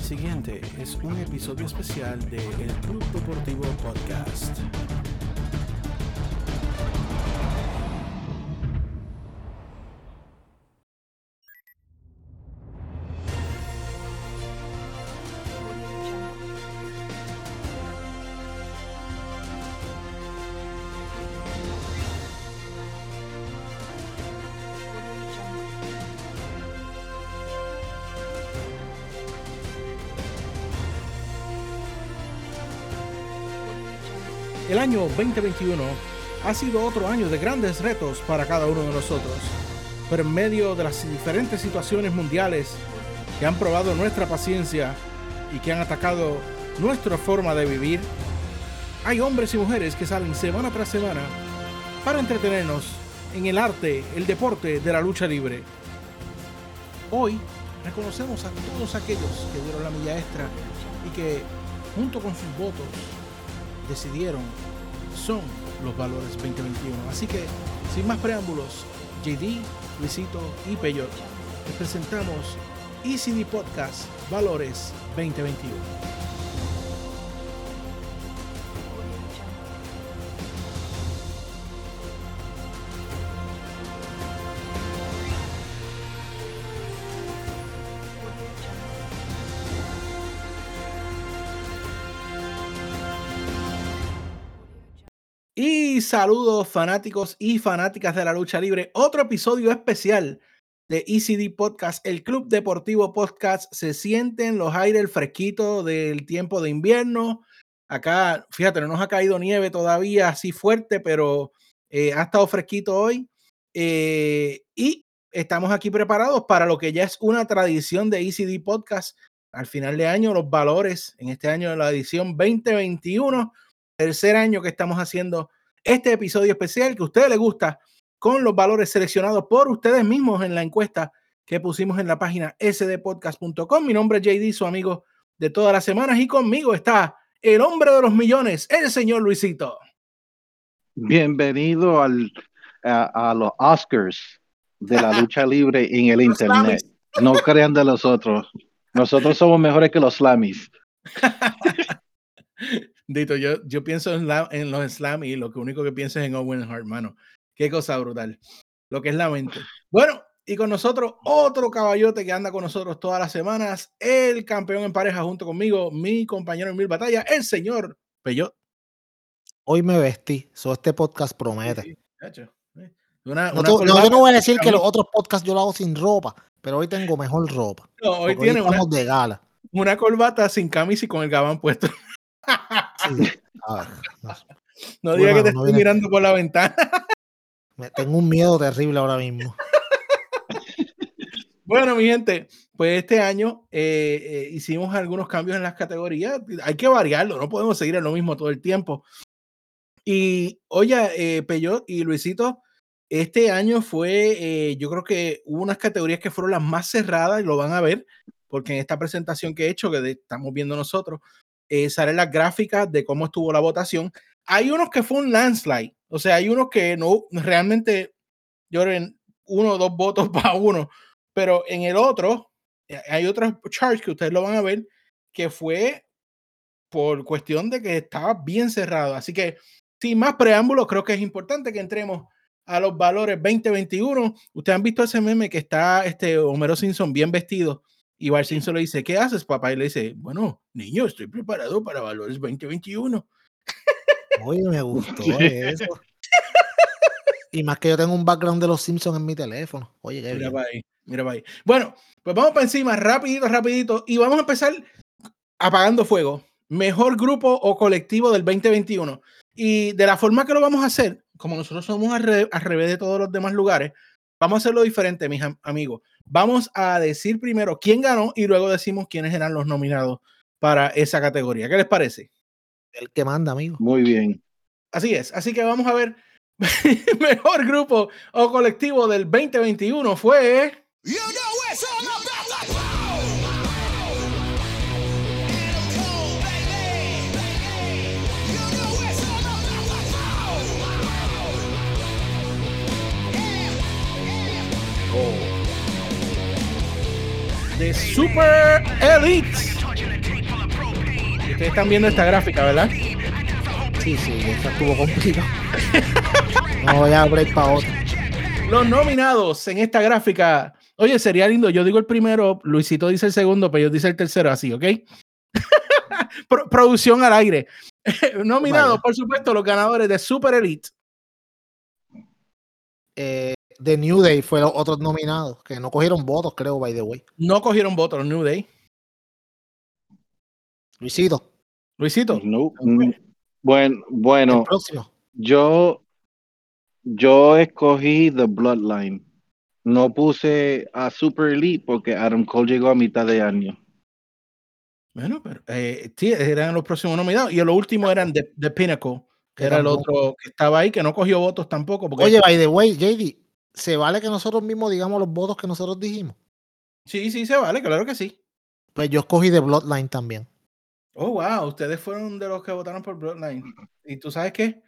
Siguiente es un episodio especial de El Club Deportivo Podcast. Año 2021 ha sido otro año de grandes retos para cada uno de nosotros, pero en medio de las diferentes situaciones mundiales que han probado nuestra paciencia y que han atacado nuestra forma de vivir, hay hombres y mujeres que salen semana tras semana para entretenernos en el arte, el deporte de la lucha libre. Hoy reconocemos a todos aquellos que dieron la milla extra y que, junto con sus votos, decidieron son los valores 2021. Así que, sin más preámbulos, JD, Luisito y Peyot, les presentamos ECD Podcast Valores 2021. Saludos fanáticos y fanáticas de la lucha libre. Otro episodio especial de ECD Podcast, el Club Deportivo Podcast. Se sienten los aires fresquitos del tiempo de invierno. Acá, fíjate, no nos ha caído nieve todavía así fuerte, pero eh, ha estado fresquito hoy. Eh, y estamos aquí preparados para lo que ya es una tradición de ECD Podcast. Al final de año, los valores en este año de la edición 2021 tercer año que estamos haciendo este episodio especial que a ustedes les gusta con los valores seleccionados por ustedes mismos en la encuesta que pusimos en la página sdpodcast.com. Mi nombre es JD, su amigo de todas las semanas y conmigo está el hombre de los millones, el señor Luisito. Bienvenido al, a, a los Oscars de la lucha libre en el Internet. No crean de los otros. Nosotros somos mejores que los Slammies. Dito, yo, yo pienso en, la, en, los slam y lo que único que pienso es en Owen Hart, hermano. Qué cosa brutal. Lo que es la mente. Bueno, y con nosotros otro caballote que anda con nosotros todas las semanas, el campeón en pareja junto conmigo, mi compañero en mil batallas, el señor Peyot. Hoy me vestí, so este podcast promete. Sí, sí, una, no, una tú, no, yo no voy a decir que los otros podcasts yo lo hago sin ropa, pero hoy tengo mejor ropa. No, hoy tiene hoy una, de gala. una corbata sin camisa y con el gabán puesto. Sí. Ah, no. no diga Bueno, que te no estoy viene- mirando por la ventana. Me- Tengo un miedo terrible ahora mismo. Bueno, mi gente, pues este año eh, eh, hicimos algunos cambios en las categorías. Hay que variarlo, no podemos seguir en lo mismo todo el tiempo. Y oye, eh, Peyot y Luisito, este año fue, eh, yo creo que hubo unas categorías que fueron las más cerradas y lo van a ver, porque en esta presentación que he hecho, que de- estamos viendo nosotros, eh, salen las gráficas de cómo estuvo la votación. Hay unos que fue un landslide, o sea, hay unos que no realmente, yo creo en uno o dos votos para uno, pero en el otro, eh, hay otros charts que ustedes lo van a ver, que fue por cuestión de que estaba bien cerrado. Así que, sin más preámbulos, creo que es importante que entremos a los valores 2021. Ustedes han visto ese meme que está este Homero Simpson bien vestido y Bart Simpson le dice, ¿qué haces, papá? Y le dice, bueno, niño, estoy preparado para valores 2021. Oye, me gustó eso. Y más que yo tengo un background de los Simpsons en mi teléfono. Oye, qué Mira para ahí, mira para ahí. Bueno, pues vamos para encima, rapidito, rapidito, y vamos a empezar apagando fuego. Mejor grupo o colectivo del 2021. Y de la forma que lo vamos a hacer, como nosotros somos al, re- al revés de todos los demás lugares, vamos a hacerlo diferente, mis am- amigos. Vamos a decir primero quién ganó y luego decimos quiénes eran los nominados para esa categoría. ¿Qué les parece? El que manda, amigo. Muy bien. Así es. Así que vamos a ver. Mejor grupo o colectivo del 2021 fue. You know de Super Elite. Ustedes están viendo esta gráfica, ¿verdad? Sí, sí, eso estuvo complicado. No voy a break para otro. Los nominados en esta gráfica. Oye, sería lindo. Yo digo el primero, Luisito dice el segundo, pero yo dice el tercero, así, ¿ok? Pro- producción al aire. nominados, por supuesto, los ganadores de Super Elite. Eh, The New Day fue los otros nominados, que no cogieron votos, creo, by the way. No cogieron votos los New Day. Luisito, Luisito, No, mm, bueno, el bueno, próximo. yo, yo escogí The Bloodline. No puse a Super Elite porque Adam Cole llegó a mitad de año. bueno, pero eh, sí, eran los próximos nominados. Y los últimos eran The, The Pinnacle, que era el otro que estaba ahí, que no cogió votos tampoco. Porque, Oye, by the way, JD, ¿se vale que nosotros mismos digamos los votos que nosotros dijimos? sí, sí, se vale, claro que sí. Pues yo escogí The Bloodline también. Oh, wow, ustedes fueron de los que votaron por Bloodline. ¿Y tú sabes qué?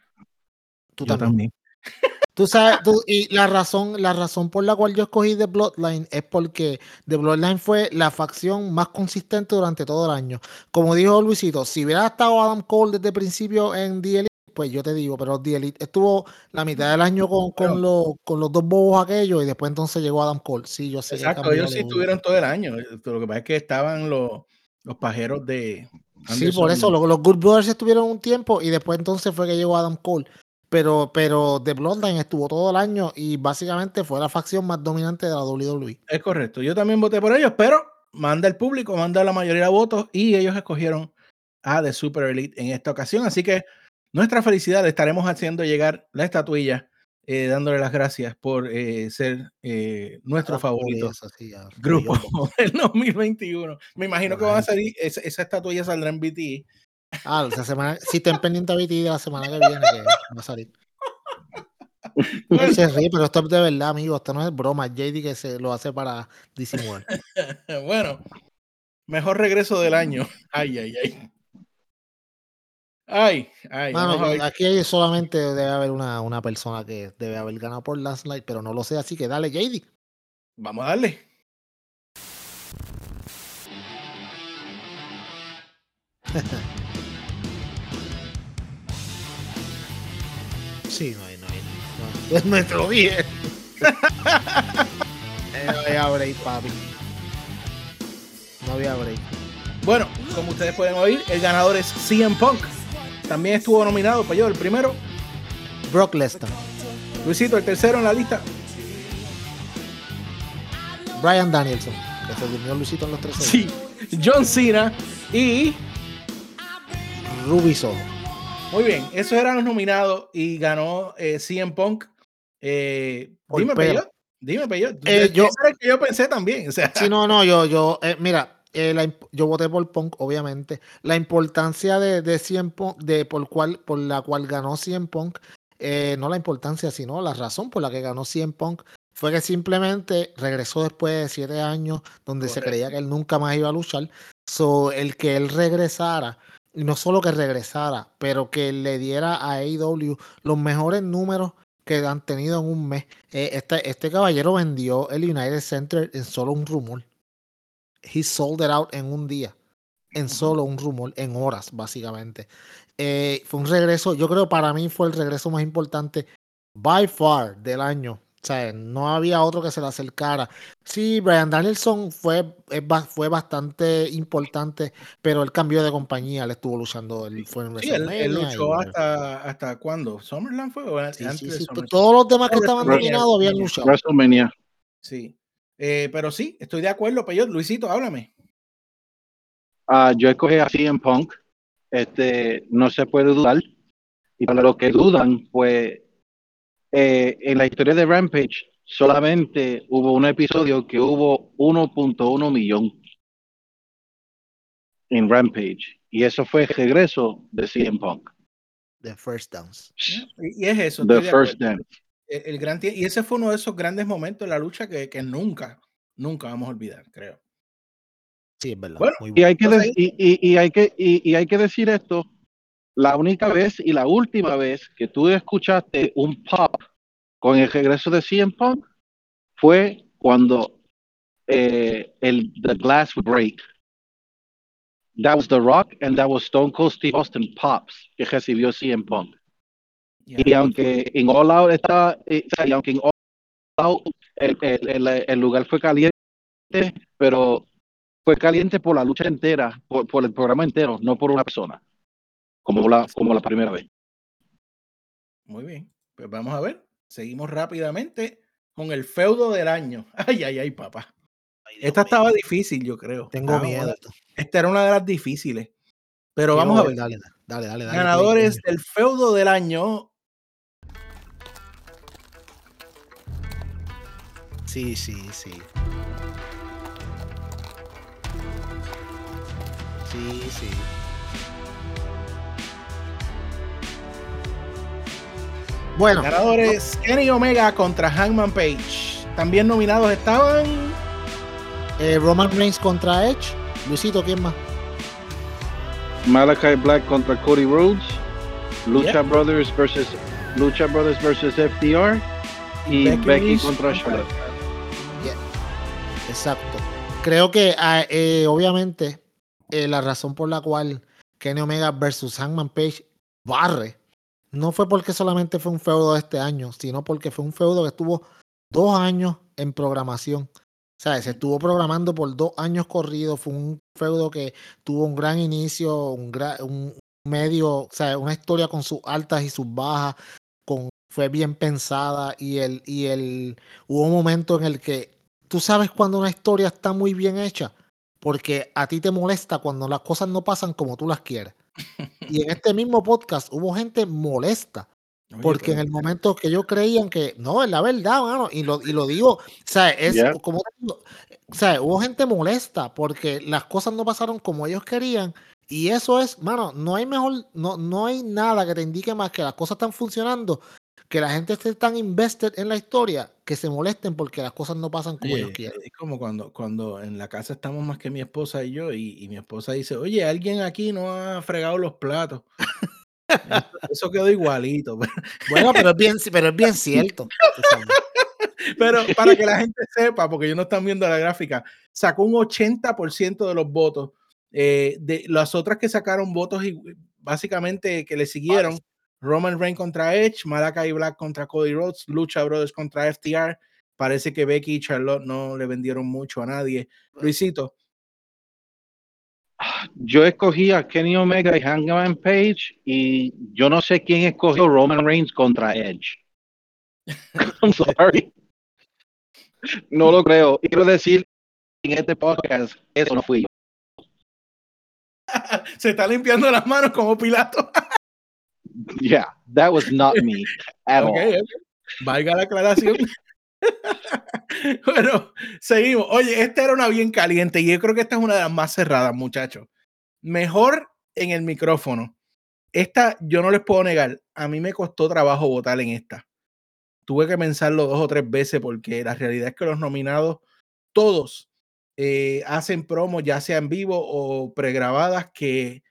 Tú Yo también. Tú sabes, tú- y la razón, la razón por la cual yo escogí The Bloodline es porque The Bloodline fue la facción más consistente durante todo el año. Como dijo Luisito, si hubiera estado Adam Cole desde el principio en The pues yo te digo, pero The Elite estuvo la mitad del año con, con, los, con los dos bobos aquellos y después entonces llegó Adam Cole. Sí, yo sé. Exacto, ellos sí estuvieron todo el año. eh, Lo que pasa es que estaban los, los pajeros de. Sí, por eso los, los Good Brothers estuvieron un tiempo y después entonces fue que llegó Adam Cole. Pero, pero The Bloodline estuvo todo el año y básicamente fue la facción más dominante de la WWE. Es correcto. Yo también voté por ellos, pero manda el público, manda la mayoría de votos y ellos escogieron a The Super Elite en esta ocasión. Así que nuestra felicidad le estaremos haciendo llegar la estatuilla, eh, dándole las gracias por eh, ser eh, nuestro Adam favorito Cole y eso, sí, a- grupo del 2021. Me imagino que van a salir, esa, esa estatuilla saldrá en BT. Ah, esa semana, si estén pendientes a BT de la semana que viene, que va a salir. Él se ríe, pero esto es de verdad, amigo. Esto no es broma. JD que se lo hace para disimular. bueno, mejor regreso del año. Ay, ay, ay. Ay, ay. Mano, ver. aquí hay solamente debe haber una, una persona que debe haber ganado por Last Light, pero no lo sé, así que dale, JD. Vamos a darle. Sí, no hay, no hay. No, es nuestro bien. Eh, no había break, papi. No había break. Bueno, como ustedes pueden oír, el ganador es CM Punk. También estuvo nominado para yo, el primero. Brock Lesnar, Luisito, el tercero en la lista. Brian Danielson, que se durmió Luisito en los tres Sí, John Cena. Y Ruby Soho. muy bien, esos eran los nominados y ganó eh, CM Punk. Eh, dime. Peyot. Dime, Peyot. Eh, yo- yo pensé también. O sea, Sí, no, no, yo, yo, eh, mira, eh, la yo voté por Punk, obviamente. La importancia de, de CM Punk, de por cual, por la cual ganó CM Punk, eh, no la importancia, sino la razón por la que ganó CM Punk fue que simplemente regresó después de siete años donde se creía que él nunca más iba a luchar. So, el que él regresara, y no solo que regresara, pero que le diera a AEW los mejores números que han tenido en un mes. Eh, este, este caballero vendió el United Center en solo un rumor. He sold it out en un día. En solo un rumor, en horas, básicamente. Eh, fue un regreso, yo creo para mí fue el regreso más importante by far del año. O sea, no había otro que se le acercara. Sí, Brian Danielson fue, fue bastante importante, pero él cambió de compañía, él estuvo luchando, él fue en sí, él, él y luchó whatever. hasta, hasta cuándo? ¿Summerland fue? O Sí, antes sí, de? Todos los demás que estaban nominados habían luchado. WrestleMania. Sí. Eh, pero sí, estoy de acuerdo, Peyot. Luisito, háblame. Ah, yo escogí a CM Punk. Este, no se puede dudar. Y para los que dudan, pues eh, en la historia de Rampage solamente hubo un episodio que hubo 1.1 millón en Rampage. Y eso fue el regreso de CM Punk. The First Downs. Y, es eso. The First. Dance. El, el gran y ese fue uno de esos grandes momentos de la lucha que, que nunca, nunca vamos a olvidar, creo. Sí, es verdad. Bueno, muy Y hay que, y, y- y hay que, y, y hay que decir esto, la única vez y la última vez que tú escuchaste un pop con el regreso de CM Punk fue cuando eh, el The Glass Break that was The Rock and that was Stone Cold Steve Austin Pops que recibió CM Punk. Y aunque en All Out está, eh, o sea, y aunque en All Out el, el- el- el lugar fue caliente, pero fue caliente por la lucha entera, por, por el programa entero, no por una persona, como la, como la primera vez. Muy bien. Pues vamos a ver. Seguimos rápidamente con el feudo del año. Ay, ay, ay, papá. Ay, Esta mío. estaba difícil, yo creo. Tengo Estaba miedo. Esta era una de las difíciles. Pero vamos a ver. Dale, dale, dale. dale Ganadores play, del feudo del año. Sí, sí, sí. Sí, sí. Bueno, Ganadores Kenny Omega contra Hangman Page. También nominados estaban. eh, Roman Reigns contra Edge. Luisito, ¿quién más? Malachi Black contra Cody Rhodes, Lucha Yeah. Brothers versus Lucha Brothers versus FDR y Becky, Lynch contra Charlotte. Exacto. Creo que ah, eh, obviamente eh, la razón por la cual Kenny Omega versus Hangman Page barre no fue porque solamente fue un feudo este año, sino porque fue un feudo que estuvo dos años en programación. O sea, se estuvo programando por dos años corridos. Fue un feudo que tuvo un gran inicio, un, un medio, o sea, una historia con sus altas y sus bajas, con, fue bien pensada y el, y el, hubo un momento en el que tú sabes cuando una historia está muy bien hecha, porque a ti te molesta cuando las cosas no pasan como tú las quieres. Y en este mismo podcast hubo gente molesta, Oye, porque en el momento que ellos creían que, no, es la verdad, mano, y lo, y lo digo, o sea, es Yeah. como, o sea, hubo gente molesta porque las cosas no pasaron como ellos querían. Y eso es, mano, no hay mejor, no, no hay nada que te indique más que las cosas están funcionando, que la gente esté tan invested en la historia, que se molesten porque las cosas no pasan como ellos quieren. es como cuando, cuando en la casa estamos más que mi esposa y yo, y, y mi esposa dice, oye, alguien aquí no ha fregado los platos. Eso, quedó igualito. Bueno, pero es bien, pero es bien cierto. Pero para que la gente sepa, porque ellos no están viendo la gráfica, sacó un 80% de los votos. eh, de las otras que sacaron votos y básicamente que le siguieron, Roman Reigns contra Edge, Malakai Black contra Cody Rhodes, Lucha Brothers contra FTR. Parece que Becky y Charlotte no le vendieron mucho a nadie. Luisito, Yo escogí a Kenny Omega y Hangman Page y yo no sé quién escogió Roman Reigns contra Edge. I'm sorry. No lo creo. Y quiero decir en este podcast, eso no fui yo. se está limpiando las manos como Pilato. Yeah, that was not me at all. ok. Valga la aclaración. bueno, seguimos. Oye, esta era una bien caliente y yo creo que esta es una de las más cerradas, muchachos. Mejor en el micrófono. Esta yo no les puedo negar. A mí me costó trabajo votar en esta. Tuve que pensarlo dos o tres veces porque la realidad es que los nominados, todos, eh, hacen promos, ya sea en vivo o pregrabadas, que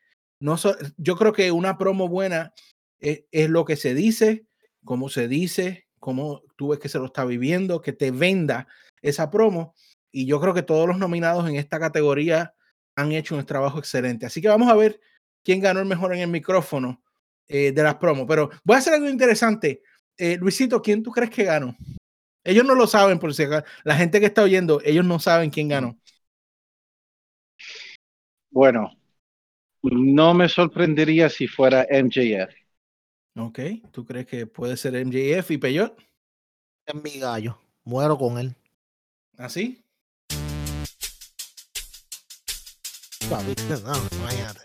no so- yo creo que una promo buena es, es lo que se dice, cómo se dice, cómo tú ves que se lo está viviendo, que te venda esa promo. Y yo creo que todos los nominados en esta categoría han hecho un trabajo excelente. Así que vamos a ver quién ganó el mejor en el micrófono eh, de las promos. Pero voy a hacer algo interesante. Eh, Luisito, ¿quién tú crees que ganó? Ellos no lo saben, por si acaso. La gente que está oyendo, ellos no saben quién ganó. Bueno, no me sorprendería si fuera MJF. Ok, ¿tú crees que puede ser MJF y Peyot? Es mi gallo. Muero con él. ¿Así? Papi, no, imagínate.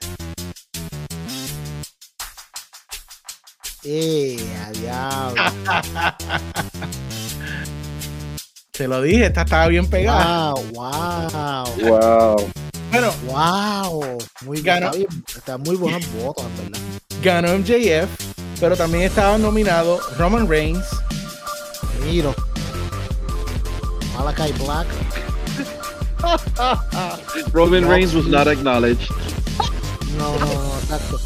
Eh, diablo. Te lo dije, esta estaba bien pegada. Wow, wow, Wow. Bueno, wow. Muy Ganó. Está, bien- está muy buenos votos, en verdad. ganó MJF, pero también estaba nominado Roman Reigns, Miro. Malachi Black. Roman No. Reigns was not acknowledged. No, no, no, exacto.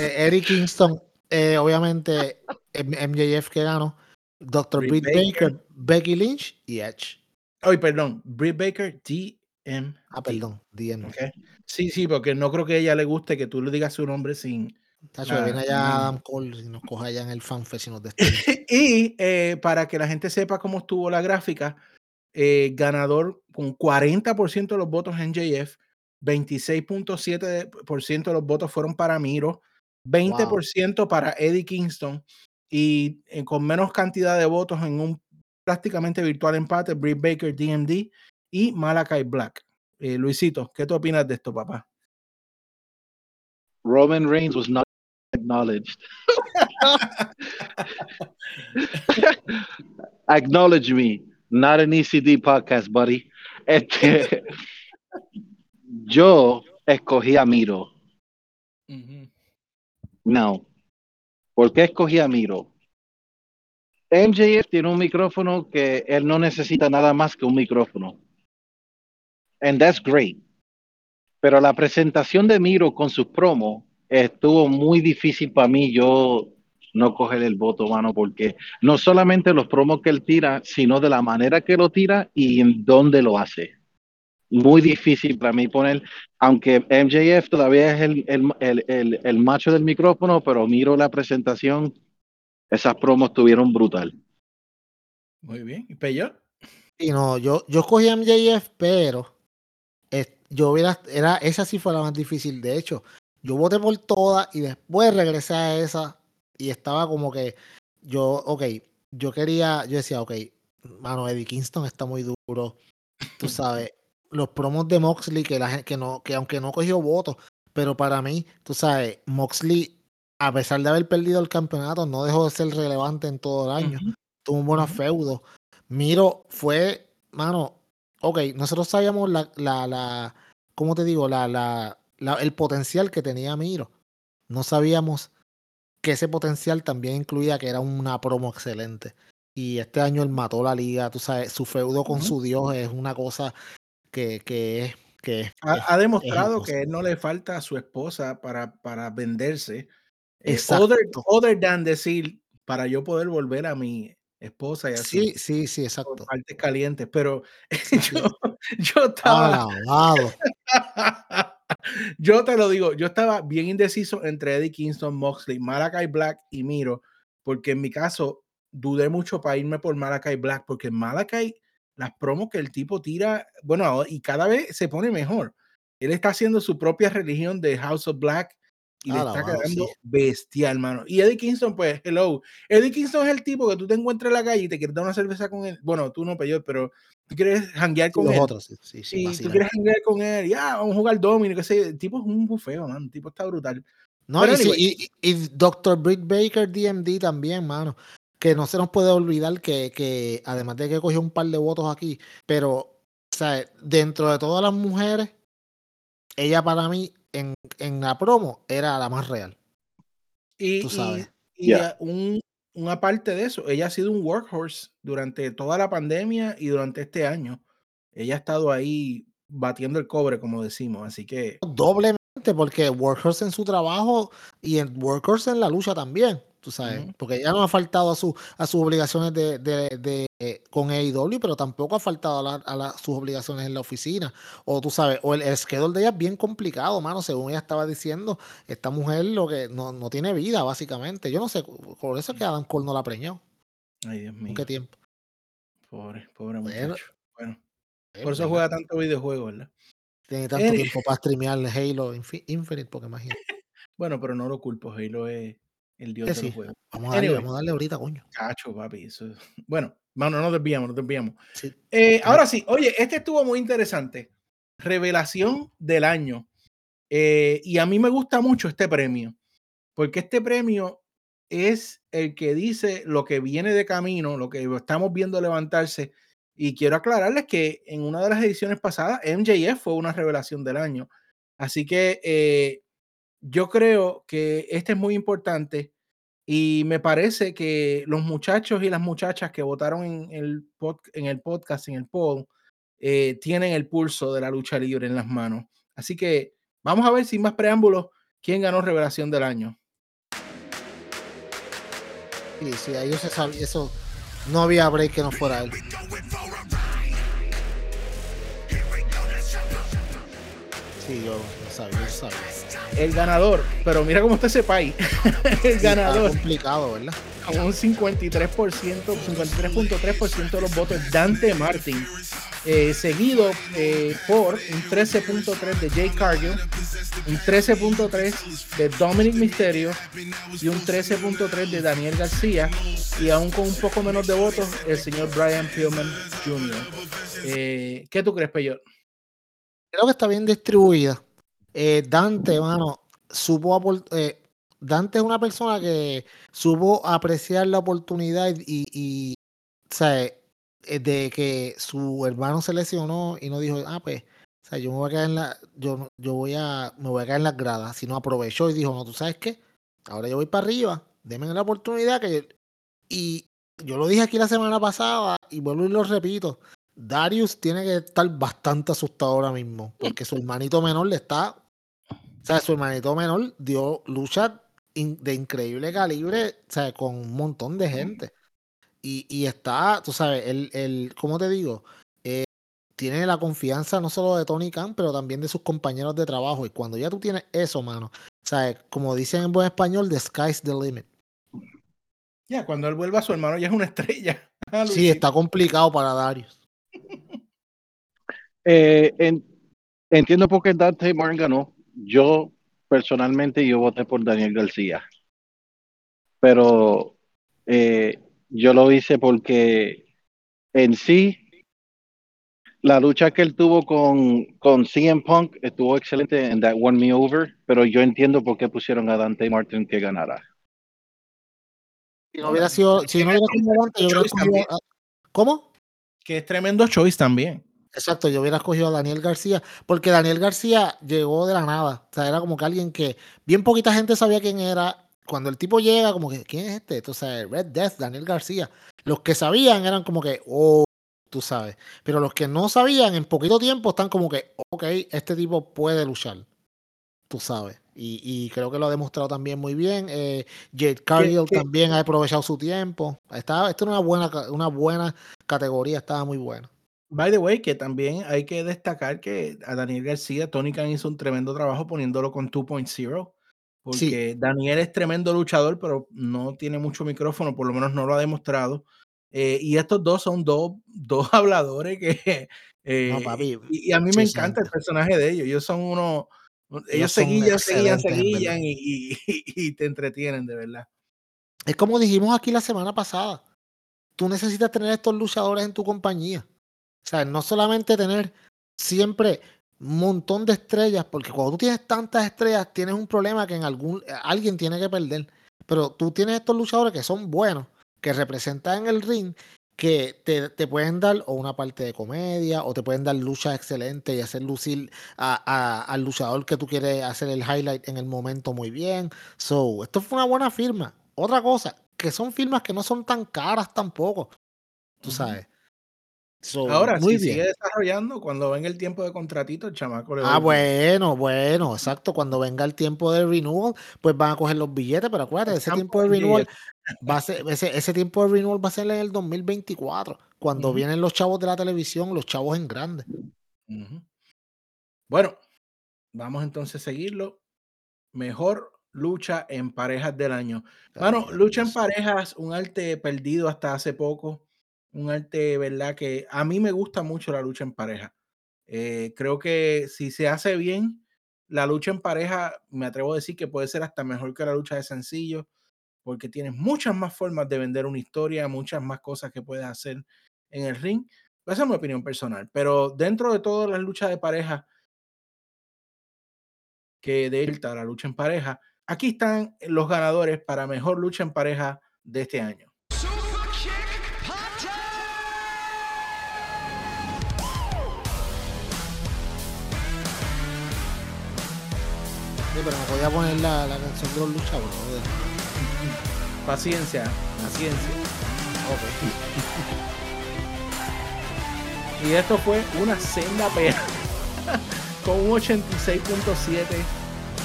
Eh, Eric Kingston, eh, obviamente, MJF que ganó. Dr. Britt Britt Baker. Baker, Becky Lynch y Edge. Ay, perdón, Britt Baker, D. M. Ah, perdón, DM. Ok. Sí, sí, porque no creo que a ella le guste que tú le digas su nombre sin. Tacho, viene allá. Adam Cole y nos coja allá en el fanfest y nos y eh, para que la gente sepa cómo estuvo la gráfica, eh, ganador con 40% de los votos en JF, 26.7% de los votos fueron para Miro, 20% para Eddie Kingston y eh, con menos cantidad de votos en un prácticamente virtual empate, Britt Baker, DMD y Malachi Black. Eh, Luisito, ¿qué tú opinas de esto, papá? Roman Reigns was not acknowledged. Acknowledge me, not an ECD podcast, buddy. Este, yo escogí a Miro. No. ¿Por qué escogí a Miro? MJF tiene un micrófono que él no necesita nada más que un micrófono. And that's great. Pero la presentación de Miro con sus promos estuvo muy difícil para mí yo no coger el voto, mano, porque no solamente los promos que él tira, sino de la manera que lo tira y en dónde lo hace. Muy difícil para mí poner, aunque MJF todavía es el, el, el, el, el macho del micrófono, pero miro la presentación, esas promos estuvieron brutal. Muy bien. ¿Y Peyo? Y no, yo, yo escogí a MJF, pero yo hubiera, era, esa sí fue la más difícil. De hecho, yo voté por todas y después regresé a esa y estaba como que yo, ok, yo quería, yo decía, ok, mano, Eddie Kingston está muy duro. Tú sabes, los promos de Moxley, que la gente, que no, que aunque no cogió votos, pero para mí, tú sabes, Moxley, a pesar de haber perdido el campeonato, no dejó de ser relevante en todo el año. Tuvo un buen feudo. Miro fue, mano, ok, nosotros sabíamos la, la, la ¿cómo te digo? La, la, la- el potencial que tenía Miro. No sabíamos que ese potencial también incluía que era una promo excelente. Y este año él mató la liga, tú sabes, su feudo con su dios es una cosa que, que es, que es- Ha, demostrado que él no le falta a su esposa para, para venderse. Eh, Exacto. other, other than decir, para yo poder volver a mi esposa y así. Sí, sí, sí, exacto. partes calientes, pero yo, yo estaba, yo te lo digo, yo estaba bien indeciso entre Eddie Kingston, Moxley, Malachi Black y Miro, porque en mi caso dudé mucho para irme por Malachi Black, porque Malachi, las promos que el tipo tira, bueno, y cada vez se pone mejor. Él está haciendo su propia religión de House of Black y le está quedando sí. bestial, mano. Y Eddie Kingston, pues, hello. Eddie Kingston es el tipo que tú te encuentras en la calle y te quieres dar una cerveza con él. Bueno, tú no, peor, pero tú quieres janguear con los él. otros, sí, sí, sí, y tú quieres janguear con él, ya, vamos a jugar domino, qué sé, el tipo es un bufeo, man, el tipo está brutal. No, Pero y, anyway. y- y Dr. Britt Baker DMD también, mano. Que no se nos puede olvidar que, que además de que cogió un par de votos aquí, pero, o sea, dentro de todas las mujeres, ella para mí en, en la promo era la más real. Y, Tú sabes. y, Yeah. a- un, una parte de eso, ella ha sido un workhorse durante toda la pandemia y durante este año. Ella ha estado ahí batiendo el cobre, como decimos, así que Doblemente, porque Workhorse en su trabajo y en Workhorse en la lucha también, tú sabes. Porque ella no ha faltado a, su, a sus obligaciones de, de, de, eh, con AEW, pero tampoco ha faltado a, la- a la- sus obligaciones en la oficina. O tú sabes, o el, el schedule de ella es bien complicado, mano. Según ella estaba diciendo, esta mujer lo que no, no tiene vida, básicamente. Yo no sé, por eso es que Adam Cole no la preñó. ay Dios ¿En mío, qué tiempo? pobre, pobre muchacho. Bueno, por eso juega tanto videojuego, ¿verdad? Tiene tanto tiempo para streamear Halo Infi- Infinite, porque imagínate. Bueno, pero no lo culpo, Halo es el dios Que de sí. los juegos. Vamos a darle, Anyway. vamos a darle ahorita, coño. Cacho, papi, eso es- Bueno, mano, no nos desviamos, no nos desviamos. Sí. Eh, ahora sí, oye, este estuvo muy interesante. Revelación del año. Eh, y a mí me gusta mucho este premio, porque este premio es el que dice lo que viene de camino, lo que estamos viendo levantarse. Y quiero aclararles que en una de las ediciones pasadas, MJF fue una revelación del año. Así que eh, yo creo que este es muy importante y me parece que los muchachos y las muchachas que votaron en el, pod- en el podcast, en el poll, eh, tienen el pulso de la lucha libre en las manos. Así que vamos a ver sin más preámbulos quién ganó revelación del año. Sí, sí, ellos se sabía, eso no había break que no fuera él. Sí, yo sabía, yo sabía. El ganador, pero mira cómo está ese país. el Está ganador complicado, ¿verdad? con un 53%, 53.3% de los votos, Dante Martin, eh, seguido eh, por un 13.3 de Jay Cargill, un 13.3 de Dominic Mysterio y un 13.3 de Daniel García, y aún con un poco menos de votos, el señor Brian Pillman Jr. Eh, ¿Qué tú crees, Peyor? Creo que está bien distribuida. Eh, Dante, mano, supo eh, Dante es una persona que supo apreciar la oportunidad y, y sea, eh, de que su hermano se lesionó y no dijo, ah, pues, o yo me voy a quedar en la, yo, yo voy a, me voy a quedar en las gradas, sino aprovechó y dijo, no, tú sabes qué, ahora yo voy para arriba, denme la oportunidad que yo-". y yo lo dije aquí la semana pasada y vuelvo y lo repito, Darius tiene que estar bastante asustado ahora mismo, porque su hermanito menor le está, o sea, su hermanito menor dio lucha in- de increíble calibre, o sea, con un montón de gente. Y, y está, tú sabes, el, el, ¿cómo te digo? Eh, tiene la confianza no solo de Tony Khan, pero también de sus compañeros de trabajo. Y cuando ya tú tienes eso, mano, ¿sabes? Como dicen en buen español, the sky's the limit. Ya, cuando él vuelva, su hermano ya es una estrella. Ah, Sí, está complicado para Darius. Eh, en- entiendo por qué Dante Martin ganó. Yo, personalmente, yo voté por Daniel García. Pero eh, yo lo hice porque en sí, la lucha que él tuvo con, con CM Punk estuvo excelente en That Won Me Over, pero yo entiendo por qué pusieron a Dante Martin que ganara. Si no hubiera sido, si no hubiera sido Dante, yo hubiera a- ¿Cómo? Que es tremendo choice también. Exacto, yo hubiera escogido a Daniel García, porque Daniel García llegó de la nada. O sea, era como que alguien que bien poquita gente sabía quién era. Cuando el tipo llega, como que, ¿quién es este? Sabes, Red Death, Daniel García. Los que sabían eran como que, oh, tú sabes. Pero los que no sabían, en poquito tiempo están como que, ok, este tipo puede luchar. Tú sabes. Y, y creo que lo ha demostrado también muy bien. Eh, Jade Cargill también ha aprovechado su tiempo. Estaba, esta era una buena, una buena categoría, estaba muy buena. By the way, que también hay que destacar que a Daniel García, Tony Khan hizo un tremendo trabajo poniéndolo con 2.0, porque Daniel es tremendo luchador, pero no tiene mucho micrófono, por lo menos no lo ha demostrado. Eh, y estos dos son dos, dos habladores que... eh, papi, y, y a mí me muchísima encanta el gente. personaje de ellos. Ellos son unos... Ellos, verdad. y, y- y te entretienen, de verdad. Es como dijimos aquí la semana pasada. Tú necesitas tener estos luchadores en tu compañía. O sea, no solamente tener siempre un montón de estrellas, porque cuando tú tienes tantas estrellas, tienes un problema que en algún alguien tiene que perder. Pero tú tienes estos luchadores que son buenos, que representan en el ring, que te, te pueden dar o una parte de comedia, o te pueden dar luchas excelentes y hacer lucir a- a- al luchador que tú quieres hacer el highlight en el momento muy bien. So, esto fue una buena firma. Otra cosa, que son firmas que no son tan caras tampoco. Tú sabes. So, Ahora, muy si bien. sigue desarrollando, cuando venga el tiempo de contratito, el chamaco le Ah, bueno, bueno, exacto. Cuando venga el tiempo de renewal, pues van a coger los billetes, pero acuérdate, ese tiempo de renewal va a ser, ese, ese tiempo de renewal va a ser en el 2024, cuando Ujú. vienen los chavos de la televisión, los chavos en grande. Bueno, vamos entonces a seguirlo. Mejor lucha en parejas del año. Ay, lucha en parejas, un arte perdido hasta hace poco. Un arte, ¿verdad? Que a mí me gusta mucho la lucha en pareja. Eh, creo que si se hace bien, la lucha en pareja, me atrevo a decir que puede ser hasta mejor que la lucha de sencillo, porque tienes muchas más formas de vender una historia, muchas más cosas que puedes hacer en el ring. Esa es mi opinión personal. Pero dentro de todas las luchas de pareja, que delta la lucha en pareja. Aquí están los ganadores para mejor lucha en pareja de este año. Sí, pero me podía poner la, la canción de los luchadores. Paciencia, paciencia. Ok. Y esto fue una senda pena. Con un 86.7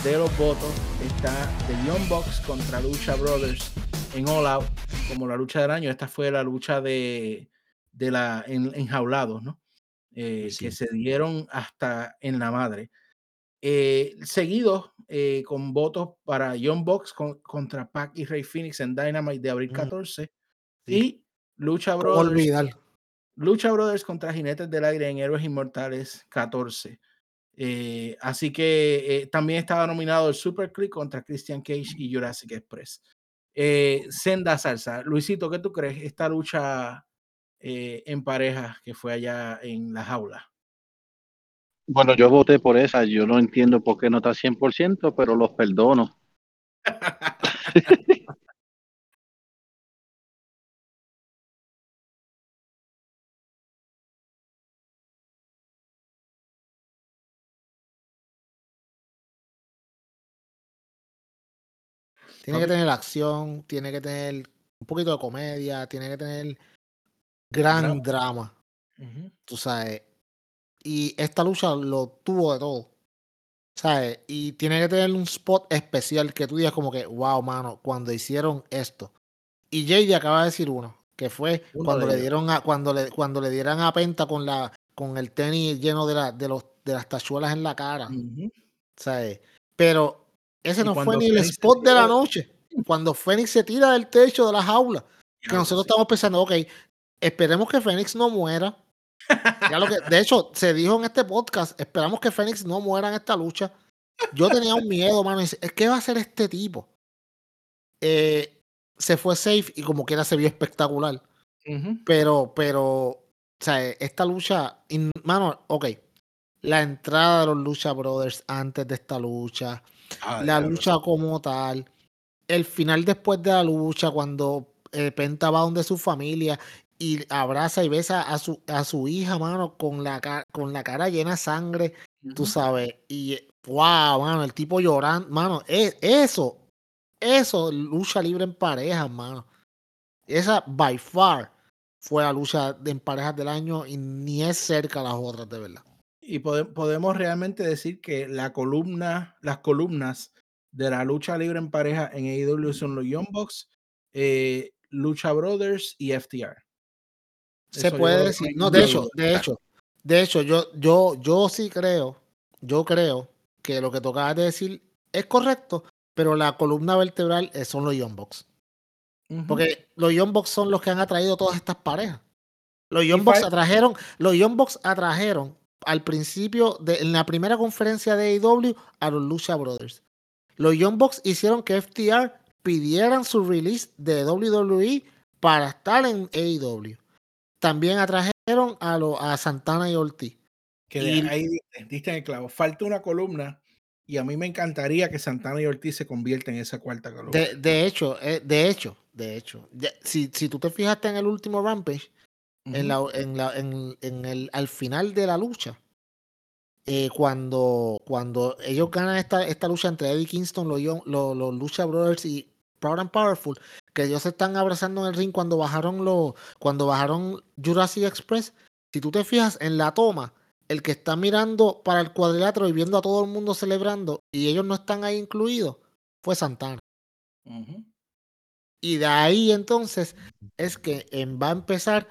de los votos está The Young Bucks contra Lucha Brothers en All Out como la lucha del año. Esta fue la lucha de, de la en, enjaulados, ¿no? Eh, Sí. Que se dieron hasta en la madre. Eh, seguido eh, con votos para John Box con- contra Pac y Rey Phoenix en Dynamite de abril Mm, 14 sí. y Lucha ¿Cómo Brothers olvidar? Lucha Brothers contra Jinetes del Aire en Héroes Inmortales 14. Eh, así que eh, también estaba nominado el Super Click contra Christian Cage y Jurassic Express. Eh, Senda Salsa. Luisito, ¿qué tú crees? Esta lucha en pareja que fue allá en la jaula. Bueno, yo voté por esa. Yo no entiendo por qué no está 100%, pero los perdono. Tiene que tener acción, tiene que tener un poquito de comedia, tiene que tener gran drama, Ujú. tú sabes. Y esta lucha lo tuvo de todo. ¿Sabes? Y tiene que tener un spot especial que tú digas como que, wow, mano, cuando hicieron esto. Y JD acaba de decir uno, que fue Uno cuando le dieron a, cuando le, cuando le dieran a Penta con la, con el tenis lleno de la, de los, de las tachuelas en la cara. ¿sabes? Pero ese no fue ni el Fénix spot de la noche. Cuando Fénix se tira del techo de la jaula. Que nosotros sí. estamos pensando, ok, esperemos que Fénix no muera. Ya lo que, de hecho, se dijo en este podcast, esperamos que Fénix no muera en esta lucha. Yo tenía un miedo, mano. Es ¿qué va a hacer este tipo? Eh, se fue safe y como quiera se vio espectacular. Pero, pero, o sea, esta lucha, in- mano, ok. La entrada de los Lucha Brothers antes de esta lucha, la lucha como tal, el final después de la lucha, cuando eh, Penta va donde su familia y abraza y besa a su, a su hija, mano, con la, con la cara llena de sangre, tú Ujú. sabes, y wow, mano, el tipo llorando, mano, e- eso, eso, lucha libre en parejas, mano. Esa, by far, fue la lucha de en parejas del año y ni es cerca a las otras, de verdad. Y pode- podemos realmente decir que la columna, las columnas de la lucha libre en pareja en AEW son los Young Bucks, eh, Lucha Brothers y FTR. Se puede decir, no, de hecho, de hecho, de hecho, yo, yo, yo sí creo, yo creo que lo que tocabas de decir es correcto, pero la columna vertebral eh, son los Young Bucks. Porque los Young Bucks son los que han atraído todas estas parejas. Los Young Bucks atrajeron, los Young Bucks atrajeron al principio, de, en la primera conferencia de AEW, a los Lucha Brothers. Los Young Bucks hicieron que FTR pidieran su release de WWE para estar en AEW. También atrajeron a, lo- a Santana y Ortiz. que y- ahí diste, diste en el clavo. Falta una columna y a mí me encantaría que Santana y Ortiz se conviertan en esa cuarta columna. De, de hecho, eh, de hecho, de hecho, si, si tú te fijaste en el último Rampage, en la, en la, en, en el, al final de la lucha, eh, cuando, cuando ellos ganan esta, esta lucha entre Eddie Kingston, los, los, los Lucha Brothers y Proud and Powerful, que ellos se están abrazando en el ring cuando bajaron los, cuando bajaron Jurassic Express, si tú te fijas en la toma, el que está mirando para el cuadrilátero y viendo a todo el mundo celebrando y ellos no están ahí incluidos, fue Santana. Y de ahí entonces es que em, va a empezar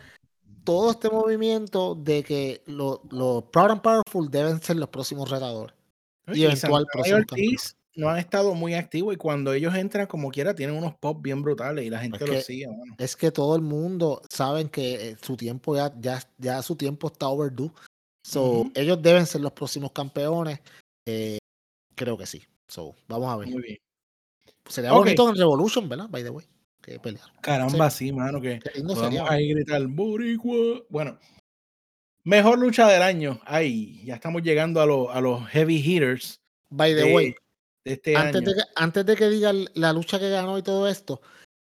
todo este movimiento de que los Proud and Powerful deben ser los próximos retadores. Y eventual Santana y próximo Ortiz no han estado muy activos y cuando ellos entran como quiera tienen unos pop bien brutales y la gente Es los que- sigue, mano. Es que todo el mundo saben que eh, su tiempo ya, ya, ya su tiempo está overdue. So, ellos deben ser los próximos campeones. Eh, creo que sí. So, vamos a ver. Muy bien. Sería Ok. bonito en Revolution, ¿verdad? By the way. Que pelear. Caramba, sí, mano, que sería. ahí gritar Boricua. Bueno, mejor lucha del año. Ay, ya estamos llegando a, los a los heavy hitters By the way, de este antes año. de, que, antes de que diga la lucha que ganó y todo esto,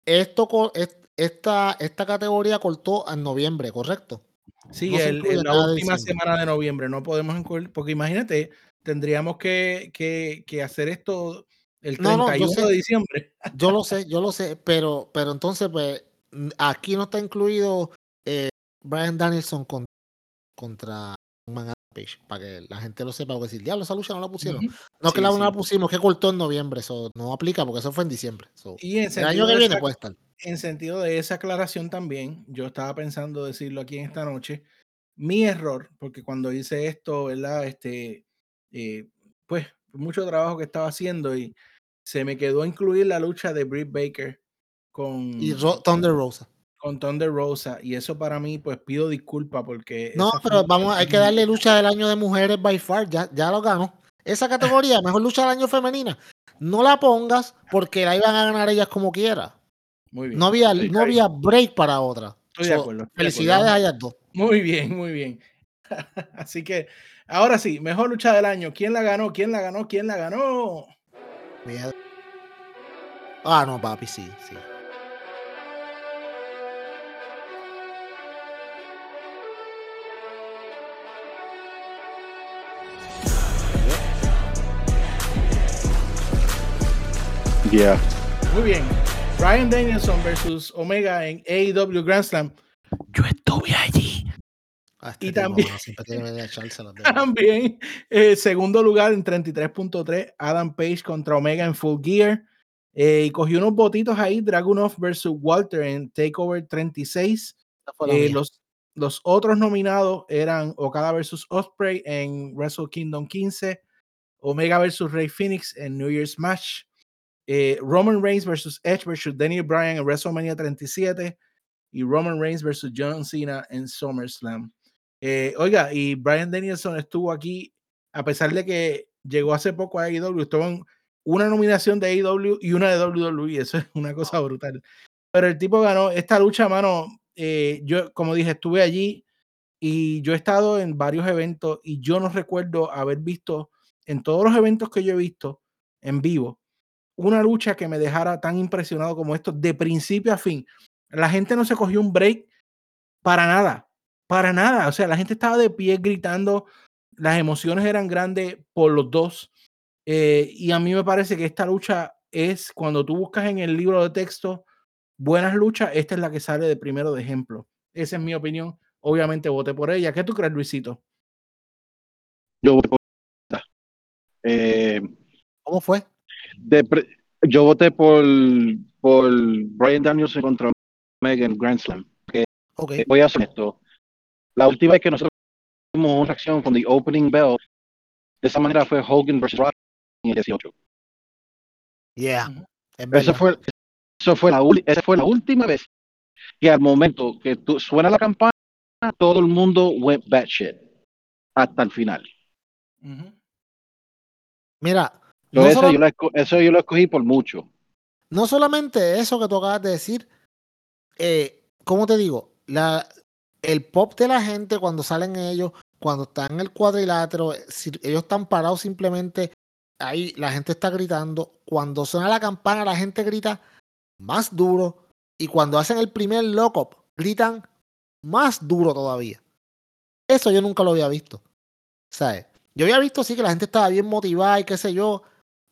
esto esta, esta categoría cortó en noviembre, ¿correcto? Sí, no el- en la de última semana de noviembre no podemos incluir, porque imagínate, tendríamos que, que, que hacer esto el No, no, yo 31 sé. de diciembre. Yo lo sé, yo lo sé, pero, pero entonces, pues, aquí no está incluido eh, Brian Danielson con- contra Man Page, para que la gente lo sepa, porque si diablo, esa lucha no la pusieron. No que Sí, la sí. no la pusimos, que cortó en noviembre, eso no aplica porque eso fue en diciembre. so, Y en el año que viene esa, puede estar. en sentido de esa aclaración también, yo estaba pensando decirlo aquí en esta noche, mi error, porque cuando hice esto, ¿verdad? Este, eh, pues, mucho trabajo que estaba haciendo y se me quedó incluir la lucha de Britt Baker con, Y Ro- Thunder Rosa. con Thunder Rosa. Y eso para mí, pues pido disculpas porque. No, pero una vamos, hay que darle lucha del año de mujeres by far, ya, ya lo ganó. Esa categoría, mejor lucha del año femenina. No la pongas porque la iban a ganar ellas como quiera. Muy bien. No había, no había break para otra. Estoy de acuerdo, estoy de Felicidades acuerdo. a ellas dos. Muy bien, muy bien. Así que, ahora sí, mejor lucha del año. ¿Quién la ganó? ¿Quién la ganó? ¿Quién la ganó? Ah, no, papi, sí, sí. Yeah. Muy bien. Brian Danielson versus Omega en AEW Grand Slam. Yo estuve allí. Ah, este Y también-. También, eh, segundo lugar en 33.3, Adam Page contra Omega en Full Gear. Eh, y cogió unos votitos ahí, Dragunov versus Walter en Takeover 36. Esa fue la Eh, los, los otros nominados eran Okada versus Osprey en Wrestle Kingdom 15, Omega versus Rey Phoenix en New Year's Match, eh, Roman Reigns versus Edge versus Daniel Bryan en WrestleMania 37 y Roman Reigns versus John Cena en SummerSlam. Eh, oiga, y Brian Danielson estuvo aquí, a pesar de que llegó hace poco a AEW, estuvo en una nominación de AEW y una de WWE, eso es una cosa brutal. Pero el tipo ganó esta lucha, mano. eh, yo, como dije, estuve allí y yo he estado en varios eventos y yo no recuerdo haber visto en todos los eventos que yo he visto en vivo una lucha que me dejara tan impresionado como esto de principio a fin. La gente no se cogió un break para nada, para nada. O sea, la gente estaba de pie gritando, las emociones eran grandes por los dos. eh, y a mí me parece que esta lucha es, cuando tú buscas en el libro de texto buenas luchas, esta es la que sale de primero de ejemplo. Esa es mi opinión. Obviamente voté por ella. ¿Qué tú crees, Luisito? Yo voté por esta. Eh, ¿Cómo fue? De pre- yo voté por, por Brian Danielson contra Megan Grand Slam. Ok. Eh, voy a hacer esto. La última vez que nosotros tuvimos una reacción con the opening bell, de esa manera fue Hogan versus Rock en el 18. Yeah. Eso fue, eso fue la, esa fue la última vez que al momento que tú, suena la campana, todo el mundo went batshit hasta el final. Mira, no, eso, solo- yo lo, eso yo lo escogí por mucho. no solamente eso que tú acabas de decir, eh, ¿cómo te digo? La, el pop de la gente cuando salen ellos, cuando están en el cuadrilátero, eh, si ellos están parados simplemente, ahí la gente está gritando. Cuando suena la campana, la gente grita más duro. Y cuando hacen el primer lock-up, gritan más duro todavía. Eso yo nunca lo había visto. ¿Sabes? Yo había visto sí que la gente estaba bien motivada y qué sé yo.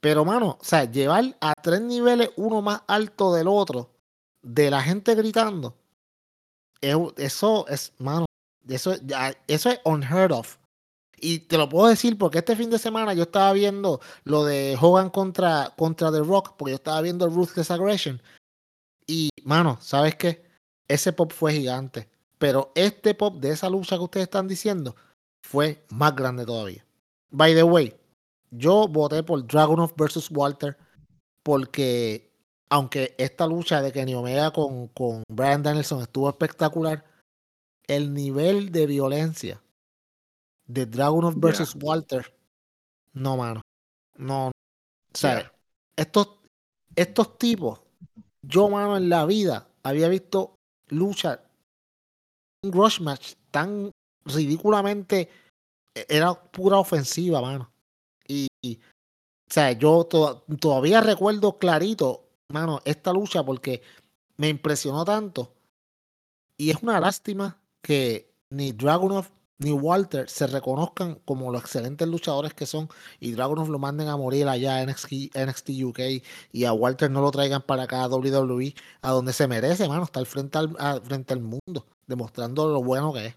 Pero, mano, o sea, llevar a tres niveles uno más alto del otro, de la gente gritando, es- eso es, mano, eso, eso es unheard of. Y te lo puedo decir porque este fin de semana yo estaba viendo lo de Hogan contra, contra The Rock, porque yo estaba viendo Ruthless Aggression. Y, mano, ¿sabes qué? Ese pop fue gigante. Pero este pop de esa lucha que ustedes están diciendo fue más grande todavía. By the way, yo voté por Dragunov versus Walter porque aunque esta lucha de Kenny Omega con, con Brian Danielson estuvo espectacular, el nivel de violencia de Dragunov Yeah. versus Walter, no, mano. No. O sea, Yeah. estos, estos tipos, yo, mano, en la vida había visto lucha, un rush match tan ridículamente, e- era pura ofensiva, mano. O sea, yo to- todavía recuerdo clarito, mano, esta lucha porque me impresionó tanto. Y es una lástima que ni Dragunov ni Walter se reconozcan como los excelentes luchadores que son y Dragunov lo manden a morir allá en NXT, UK y a Walter no lo traigan para acá a WWE, a donde se merece, mano, estar frente al, frente al mundo, demostrando lo bueno que es.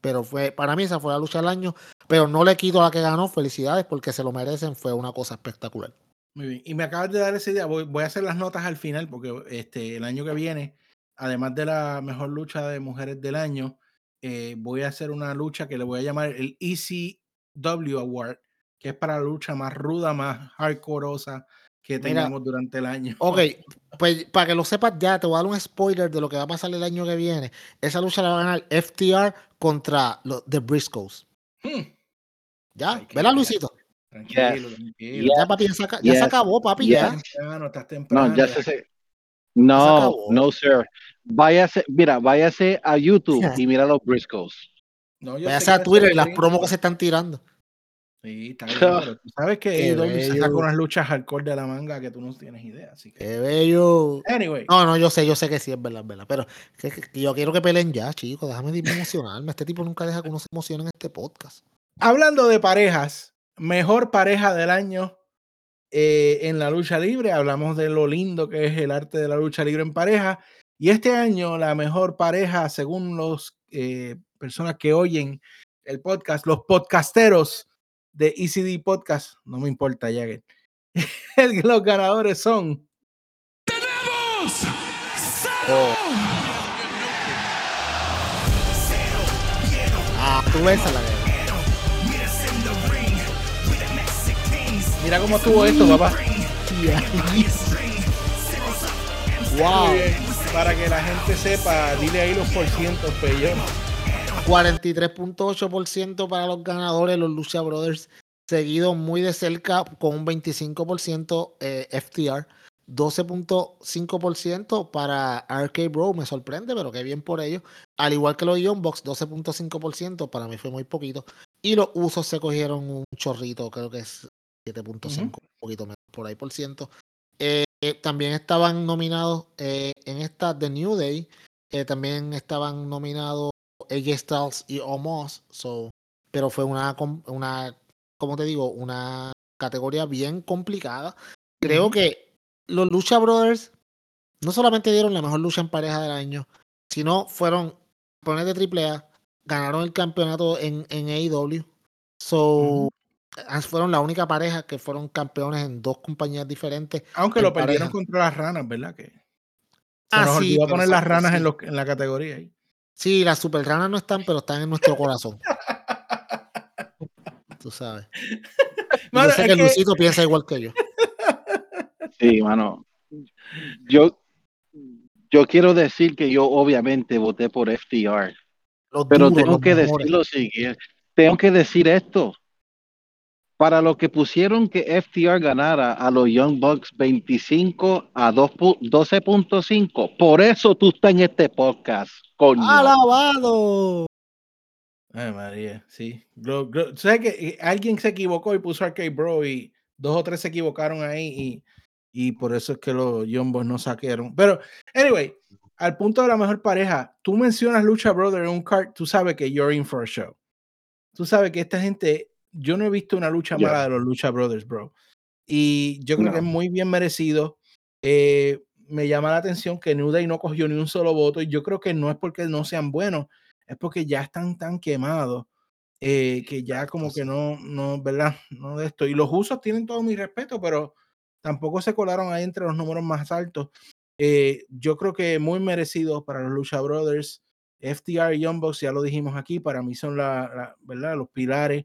Pero fue, para mí esa fue la lucha del año, pero no le quito a la que ganó, felicidades porque se lo merecen, fue una cosa espectacular. Muy bien. Y me acabas de dar esa idea. Voy, a hacer las notas al final porque este, el año que viene, además de la mejor lucha de mujeres del año, eh, voy a hacer una lucha que le voy a llamar el ECW Award, que es para la lucha más ruda, más hardcoreosa que Mira, tengamos durante el año. Ok, pues para que lo sepas ya, te voy a dar un spoiler de lo que va a pasar el año que viene. Esa lucha la va a ganar FTR contra los The Briscoes. Hmm, ¿Ya? Qué ¿Verdad. Luisito? Tranquilo, tranquilo. Ya, papi, ya se, ya se Yes. acabó, papi, Yes. ya. Temprano, estás temprano. No, ya se se- No, no, sir. Váyase, mira, váyase a YouTube y mira los Briscoes. No, Váyase a Twitter y las promos que se están tirando. Sí, está bien, pero tú sabes que AEW se saca unas luchas hardcore de la manga que tú no tienes idea. Así que, Qué bello. anyway, No, no, yo sé, yo sé que sí es verdad, es verdad. Pero que- que yo quiero que peleen ya, chicos. Déjame emocionarme. Este tipo nunca deja que uno se emocione en este podcast. hablando de parejas, mejor pareja del año eh, en la lucha libre. Hablamos de lo lindo que es el arte de la lucha libre en pareja. Y este año la mejor pareja, según los eh, personas que oyen el podcast, los podcasteros de ECD Podcast, no me importa, Jagger. Los ganadores son ¡Tenemos! Oh. Ah, tú ves a la guerra. Mira cómo estuvo esto, papá. Wow. Para que la gente sepa, dile ahí los porcientos, peyón. 43.8% para los ganadores, los Lucha Brothers, seguido muy de cerca con un 25% eh, FTR, 12.5% para RK Bro, me sorprende, pero qué bien por ellos. Al igual que los Bucks, 12.5%, para mí fue muy poquito. Y los usos se cogieron un chorrito, creo que es 7.5, un poquito menos por ahí por ciento. Eh, eh, también estaban nominados eh, en esta The New Day, también estaban nominados AJ Styles y Omos, so, pero fue una, una, como te digo, una categoría bien complicada. Creo que los Lucha Brothers no solamente dieron la mejor lucha en pareja del año, sino fueron campeones de AAA, ganaron el campeonato en, en AEW, so, fueron la única pareja que fueron campeones en dos compañías diferentes. Aunque lo perdieron pareja. contra las ranas, ¿verdad? Que se Ah, nos sí, olvidó poner las ranas en, los- en la categoría ahí. Sí, las super ranas no están, pero están en nuestro corazón. Tú sabes. Mano, yo sé es que que- Luisito piensa igual que yo. Sí, mano. Yo, yo quiero decir que yo obviamente voté por FTR, Los pero duros, tengo que mejores. decir lo siguiente. Tengo que decir esto. Para lo que pusieron que FTR ganara a los Young Bucks 25 a 2 pu- 12.5, por eso tú estás en este podcast. ¡Alabado! Ay, María, sí. ¿Sabes que eh, alguien se equivocó y puso Arcade Bro y dos o tres se equivocaron ahí y, y por eso es que los Yombos no saquearon? Pero, anyway, al punto de la mejor pareja, tú mencionas Lucha Brother en un card, tú sabes que you're in for a show. Tú sabes que esta gente, yo no he visto una lucha Yeah. mala de los Lucha Brothers, bro. Y yo creo que es muy bien merecido. Eh, me llama la atención que New Day no cogió ni un solo voto y yo creo que no es porque no sean buenos, es porque ya están tan quemados eh, que ya como que no, no, ¿verdad? No de esto. Y los usos tienen todo mi respeto, pero tampoco se colaron ahí entre los números más altos. Eh, yo creo que muy merecido para los Lucha Brothers. FTR y Young Bucks, ya lo dijimos aquí, para mí son la, la- ¿verdad? los pilares.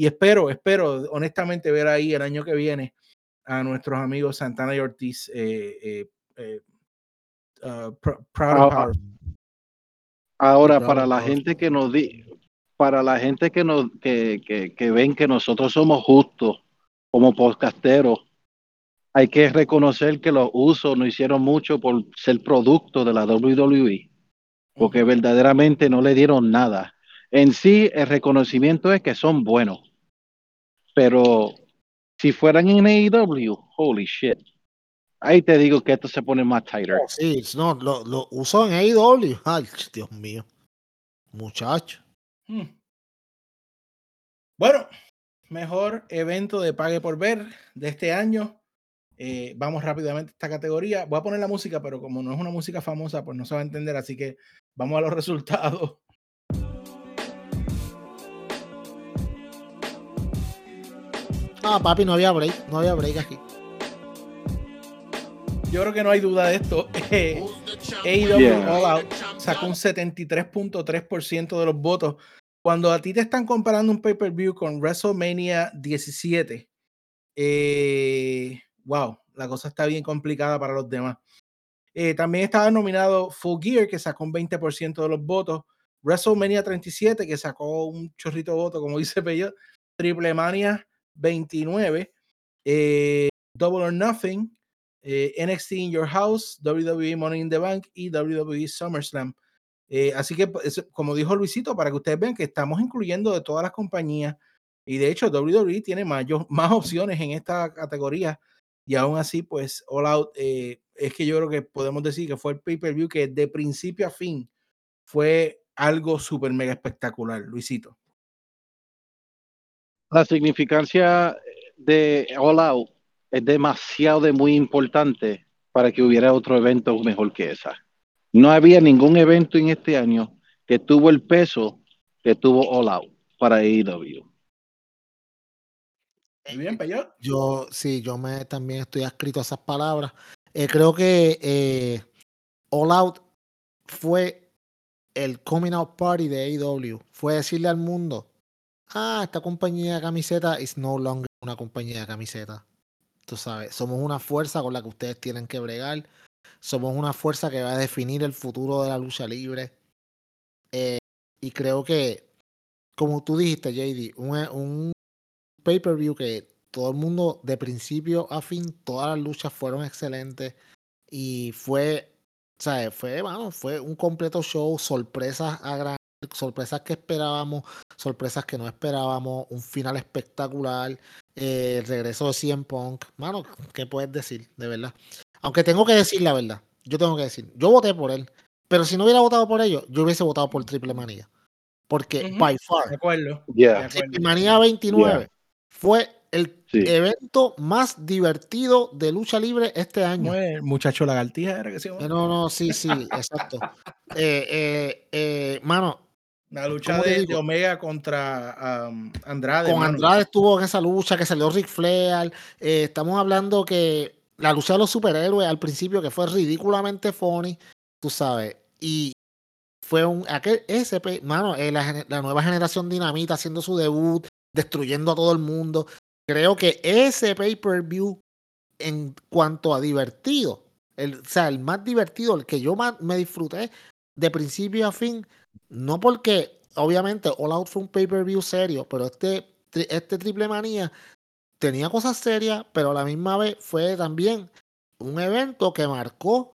Y espero, espero honestamente ver ahí el año que viene a nuestros amigos Santana y Ortiz. eh, eh, eh, uh, Ah, ah. Ahora, Bravo, para la gente que nos di, para la gente que nos que, que, que ven que nosotros somos justos como podcasteros, hay que reconocer que los usos no hicieron mucho por ser producto de la WWE, porque verdaderamente no le dieron nada. En sí, el reconocimiento es que son buenos, pero si fueran en AEW, holy shit. Ahí te digo que esto se pone más tighter. Oh, sí, no, lo, lo usó en AEW. Ay, Dios mío. Muchacho. Hmm. Bueno, mejor evento de pague por ver de este año. Eh, vamos rápidamente a esta categoría. Voy a poner la música, pero como no es una música famosa, pues no se va a entender. Así que vamos a los resultados. Ah, papi, no había break. No había break aquí. Yo creo que no hay duda de esto. Eh, AEW Yeah. All Out sacó un 73.3% de los votos cuando a ti te están comparando un pay-per-view con WrestleMania 17, eh, wow, la cosa está bien complicada para los demás. Eh, también estaba nominado Full Gear, que sacó un 20% de los votos. WrestleMania 37, que sacó un chorrito de voto, como dice Pello. Triple Mania 29. eh, Double or Nothing. eh, NXT in Your House. WWE Money in the Bank. Y WWE SummerSlam. Eh, así que, eso- como dijo Luisito, para que ustedes vean que estamos incluyendo de todas las compañías. Y de hecho, WWE tiene mayor- más opciones en esta categoría. Y aún así, pues, All Out, es que yo creo que podemos decir que fue el pay-per-view que de principio a fin fue algo súper mega espectacular, Luisito. La significancia de All Out es demasiado de muy importante para que hubiera otro evento mejor que esa. No había ningún evento en este año que tuvo el peso que tuvo All Out para AEW. Muy bien, Peyot. Yo, sí, yo me también estoy adscrito a esas palabras. Eh, creo que eh, All Out fue el coming out party de AEW. Fue decirle al mundo, ah, esta compañía de camiseta is no longer una compañía de camiseta. Tú sabes, somos una fuerza con la que ustedes tienen que bregar. Somos una fuerza que va a definir el futuro de la lucha libre. Eh, y creo que, como tú dijiste, JD, un, un pay-per-view que todo el mundo, de principio a fin, todas las luchas fueron excelentes. Y fue, ¿sabes? Fue, mano, fue un completo show, sorpresas a gran- sorpresas que esperábamos, sorpresas que no esperábamos, un final espectacular, eh, el regreso de CM Punk. Mano, ¿qué puedes decir? De verdad. Aunque tengo que decir la verdad, yo tengo que decir, yo voté por él, pero si no hubiera votado por ellos, yo hubiese votado por Triple Manía. Porque by De far, acuerdo. de Yeah. acuerdo. Triple Manía 29 fue el Sí. evento más divertido de lucha libre este año. El muchacho lagartija era que se? Eh, No, no, sí, sí, exacto. Eh, eh, eh, mano, La lucha ¿cómo te de? Omega contra am, Andrade. con mano. Andrade estuvo en esa lucha, que salió Ric Flair. eh, estamos hablando que la lucha de los superhéroes al principio, que fue ridículamente funny, tú sabes. Y fue un. Aquel, ese, mano, eh, la, la nueva generación dinamita haciendo su debut, destruyendo a todo el mundo. Creo que ese pay-per-view, en cuanto a divertido, el, o sea, el más divertido, el que yo más me disfruté de principio a fin, no porque, obviamente, All Out fue un pay-per-view serio, pero este, tri- este Triple Manía tenía cosas serias, pero a la misma vez fue también un evento que marcó,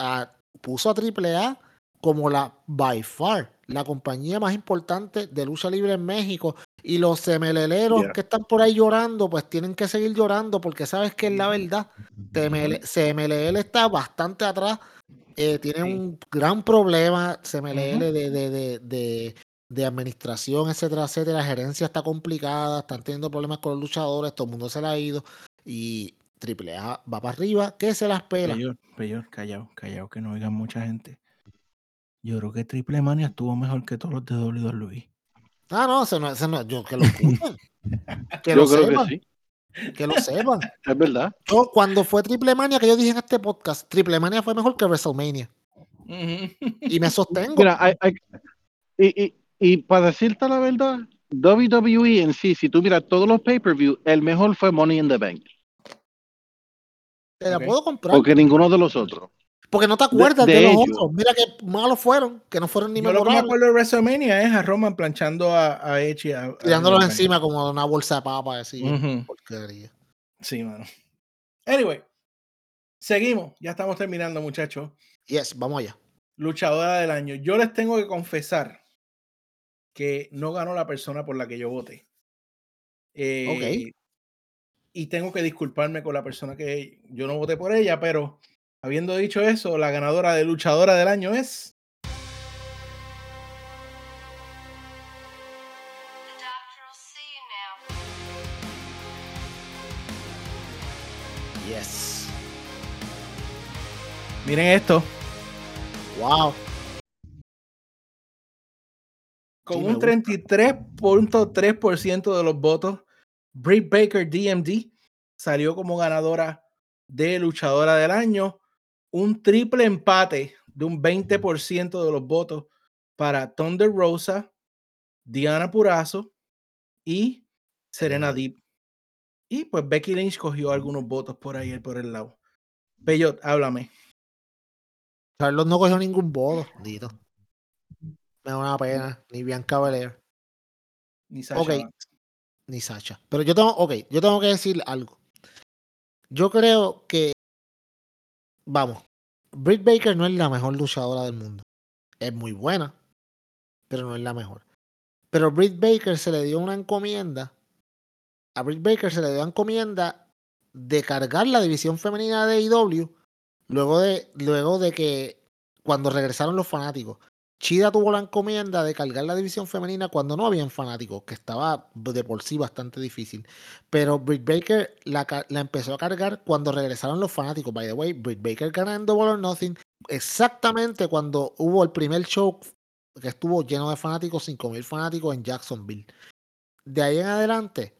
a, puso a Triple A como la by far, la compañía más importante de lucha libre en México. Y los semeleleros Yeah. que están por ahí llorando, pues tienen que seguir llorando porque sabes que es la verdad. CML, CMLL está bastante atrás, eh, tiene Sí. un gran problema, CMLL Ujú. de, de, de, de, de administración, etcétera, etcétera. La gerencia está complicada, están teniendo problemas con los luchadores, todo el mundo se la ha ido y Triple A va para arriba, que se las pela. Peyor, peyor, callado, callado, que no oigan mucha gente. Yo creo que Triple Mania estuvo mejor que todos los de WWE. Ah, no, ese no, ese no, yo que lo escuchen, que Yo lo creo sepan, que sí. Que lo sepan. Es verdad. Yo, cuando fue Triple Mania, que yo dije en este podcast, Triple Mania fue mejor que WrestleMania. Y me sostengo. Mira, y, y, y para decirte la verdad, WWE en sí, si tú miras todos los pay-per-view, el mejor fue Money in the Bank, te la puedo comprar. porque ninguno de los otros. Porque no te acuerdas de, de los ellos. otros. Mira que malos fueron, que no fueron ni Yo lo que me acuerdo de WrestleMania es a Roman planchando a, a Edge y a, a Tirándolos encima como una bolsa de papa, así. Porquería. Sí, mano. Anyway, seguimos. Ya estamos terminando, muchachos. Yes, vamos allá. Luchadora del año. Yo les tengo que confesar que no ganó la persona por la que yo voté. Eh, Y tengo que disculparme con la persona que yo no voté por ella, pero habiendo dicho eso, la ganadora de luchadora del año es. Yes. Miren esto. Wow. Con un gusta. 33.3% de los votos, Britt Baker DMD salió como ganadora de luchadora del año. Un triple empate de un 20% de los votos para Thunder Rosa, Diana Purazo y Serena Deep. Y pues Becky Lynch cogió algunos votos por ahí, por el lado. Peyot, háblame. Carlos no cogió ningún voto, Dito. Me da una pena. Ni Bianca Belair, Ni Sasha Ok. Banks. ni Sacha. Pero yo tengo, ok, yo tengo que decir algo. Yo creo que, vamos, Britt Baker no es la mejor luchadora del mundo. Es muy buena, pero no es la mejor. Pero Britt Baker se le dio una encomienda. A Britt Baker se le dio una encomienda de cargar la división femenina de AEW luego de, luego de que cuando regresaron los fanáticos. Chida tuvo la encomienda de cargar la división femenina cuando no habían fanáticos, que estaba de por sí bastante difícil. Pero Britt Baker la, empezó a cargar cuando regresaron los fanáticos. By the way, Britt Baker en Double or Nothing exactamente cuando hubo el primer show que estuvo lleno de fanáticos, 5.000 fanáticos en Jacksonville. De ahí en adelante,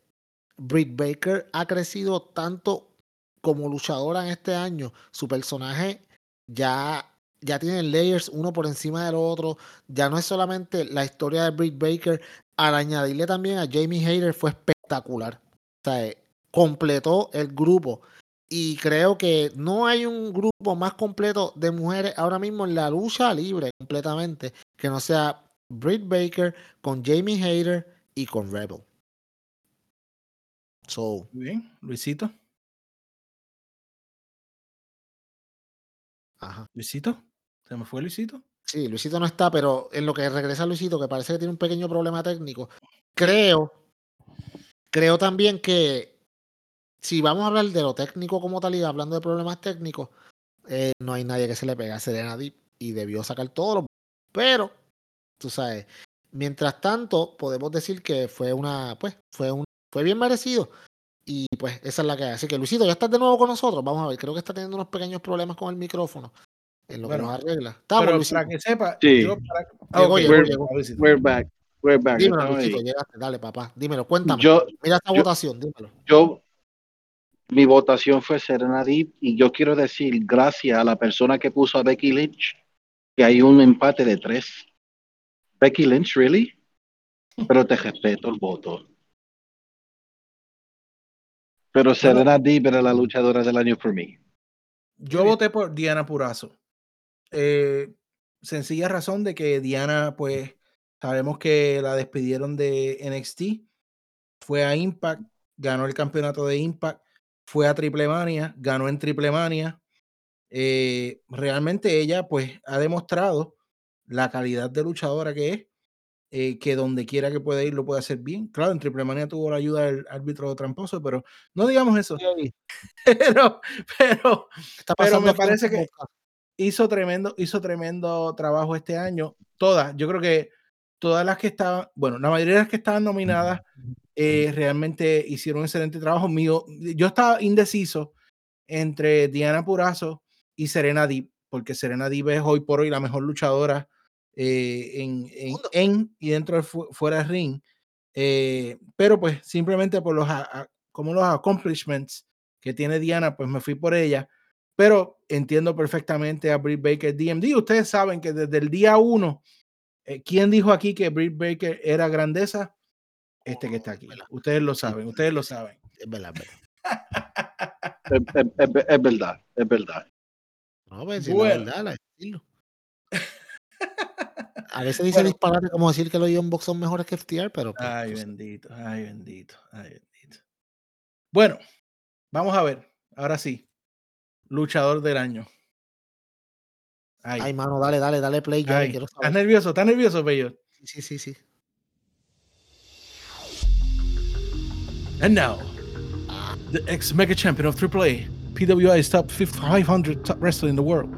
Britt Baker ha crecido tanto como luchadora en este año. Su personaje ya, ya tiene layers uno por encima del otro. Ya no es solamente la historia de Britt Baker. Al añadirle también a Jamie Hayter fue espectacular. O sea, eh, completó el grupo. Y creo que no hay un grupo más completo de mujeres ahora mismo en la lucha libre completamente que no sea Britt Baker con Jamie Hayter y con Rebel. So, Muy bien, Luisito. ajá. Luisito. ¿Se me fue Luisito? Sí, Luisito no está, pero en lo que regresa Luisito, que parece que tiene un pequeño problema técnico, creo, creo también que si vamos a hablar de lo técnico como tal y hablando de problemas técnicos, eh, no hay nadie que se le pegue a Serena Deep y debió sacar todos los... Pero, tú sabes, mientras tanto, podemos decir que fue una, pues, fue un, fue bien merecido. Y pues esa es la que hay. Así que Luisito, ya estás de nuevo con nosotros. Vamos a ver, creo que está teniendo unos pequeños problemas con el micrófono. En lo Bueno, que nos arregla. Estamos, Pero Luisito. para que sepa, Sí. yo para- Ah, Llegó, we're- llegó. Luisito. We're back. We're back. Dímelo, Estamos Luisito, ahí. llegaste. Dale, papá. Dímelo, cuéntame. Yo, Mira esta yo- votación, dímelo. yo, mi votación fue Serena Deep y yo quiero decir gracias a la persona que puso a Becky Lynch que hay un empate de tres. Becky Lynch, really? Pero te respeto el voto. Pero Serena Deep era la luchadora del año por mí. Yo voté por Diana Purazo. Eh, sencilla razón de que Diana, pues, sabemos que la despidieron de NXT, fue a Impact, ganó el campeonato de Impact, fue a Triple Mania, ganó en Triple Mania. Eh, realmente ella, pues, ha demostrado la calidad de luchadora que es, eh, que donde quiera que pueda ir lo puede hacer bien. Claro, en Triple Mania tuvo la ayuda del árbitro tramposo, pero no digamos eso. Pero, pero, Está pero me parece que-. Hizo tremendo, hizo tremendo trabajo este año. Todas, yo creo que todas las que estaban, bueno, la mayoría de las que estaban nominadas eh, realmente hicieron un excelente trabajo. Mío, yo estaba indeciso entre Diana Purazo y Serena Deep, porque Serena Deep es hoy por hoy la mejor luchadora eh, en, en, en y dentro de fu- fuera del ring. Eh, pero pues simplemente por los, a- a- como los accomplishments que tiene Diana, pues me fui por ella. Pero entiendo perfectamente a Britt Baker DMD. Ustedes saben que desde el día uno, eh, ¿quién dijo aquí que Britt Baker era grandeza? Este que está aquí. Ustedes lo saben, ustedes lo saben. Es verdad, es verdad. Es, es- es- es verdad, es verdad. No, pues si Bueno. la verdad, la decirlo. A veces dice Bueno. disparate como decir que los Young Bucks son mejores que FTR, pero pues, Ay, bendito, ay, bendito, ay, bendito. Bueno, vamos a ver. Ahora sí. Luchador del año. Ay, Ay, mano, dale, dale, dale play ya, ay. quiero ¿Estás nervioso? ¿Estás nervioso, Bello? Sí, sí, sí. And now, the ex mega champion of AAA, PWI's top 500 top wrestler in the world,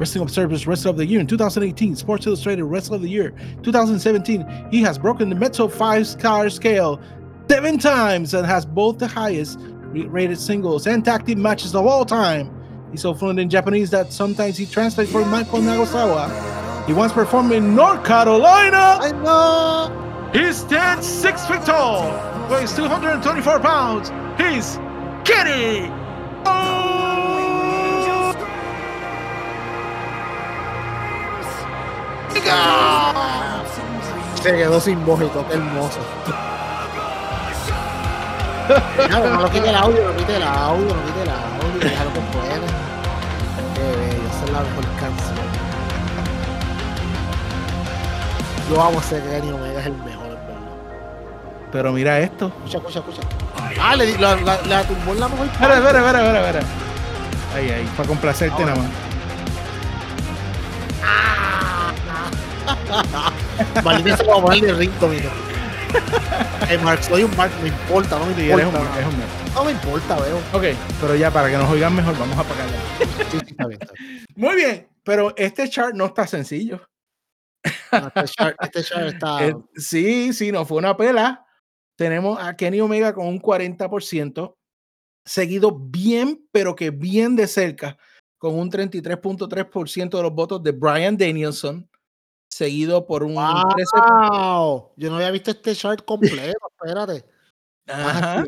Wrestling Observer's Wrestler of the Year in 2018, Sports Illustrated Wrestler of the Year 2017. He has broken the Metro five star scale seven times and has both the highest rated singles and tag team matches of all time. He's so fluent in Japanese that sometimes he translates for Michael Nagasawa. He once performed in North Carolina. ¡Ay, no! He stands six feet tall, weighs 224 pounds. He's Kenny Se quedó sin y qué hermoso. Claro, no lo quite el audio, no quite el audio, no quite el audio, déjalo que puede. Qué bello, esa es la mejor canción. Yo amo ese Kenny Omega, es el mejor, en verdad. Pero mira esto. Escucha, escucha, escucha. Ah, le, la, la, la tumbó en la mejor Espera, espera, espera, espera, espera. Ahí, ahí, para complacerte Ahora. nada más. Maldita se lo va a poner de rinco, mira. Eh, Mark, soy un Mark, no importa, no me importa. Es un Mark. No me importa, veo. Ok, pero ya para que nos oigan mejor, vamos a apagarla. Sí, sí, está bien, está bien. Muy bien, pero este chart no está sencillo. No, este chart, este chart está. Eh, sí, sí, no fue una pela. Tenemos a Kenny Omega con un 40%, seguido bien, pero que bien de cerca, con un 33.3% de los votos de Brian Danielson, seguido por un 13. ¡Wow! Yo no había visto este chart completo, espérate. Ajá,